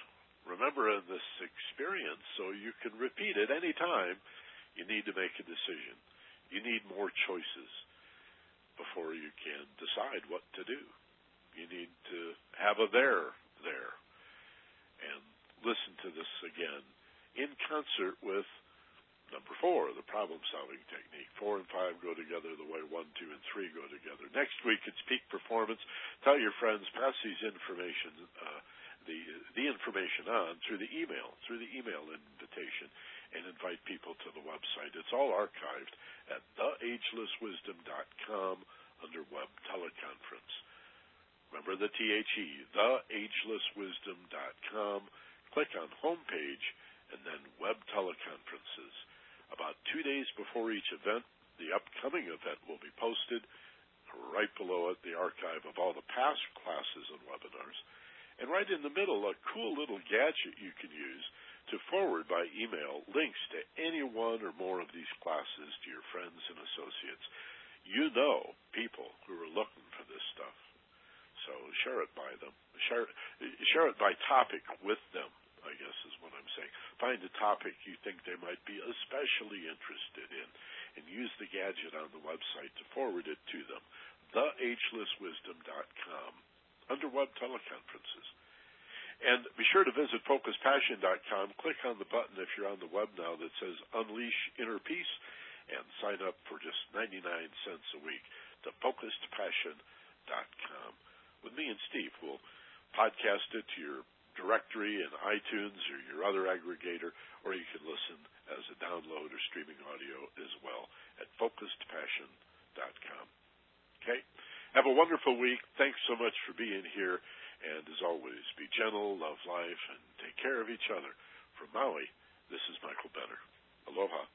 Remember this experience, so you can repeat it any time, you need to make a decision. You need more choices before you can decide what to do. You need to have a there there. And listen to this again in concert with number four, the problem solving technique. Four and five go together the way one, two, and three go together. Next week it's peak performance. Tell your friends, pass these information, uh, the the information on through the email, through the email invitation, and invite people to the website. It's all archived at theagelesswisdom.com under web teleconference. Remember the THE, theagelesswisdom.com. Click on homepage and then web teleconferences. About two days before each event, the upcoming event will be posted. Right below it, the archive of all the past classes and webinars. And right in the middle, a cool little gadget you can use to forward by email links to any one or more of these classes to your friends and associates. You know people who are looking for this stuff. So share it by them. Share share it by topic with them. I guess is what I'm saying. Find a topic you think they might be especially interested in, and use the gadget on the website to forward it to them. TheAgelessWisdom.com under web teleconferences. And be sure to visit FocusPassion.com. Click on the button if you're on the web now that says Unleash Inner Peace and sign up for just 99 cents a week to FocusPassion.com with me and Steve. We'll podcast it to your directory in iTunes or your other aggregator, or you can listen as a download or streaming audio as well at focusedpassion.com. Okay? Have a wonderful week. Thanks so much for being here. And as always, be gentle, love life, and take care of each other. From Maui, this is Michael Benner. Aloha.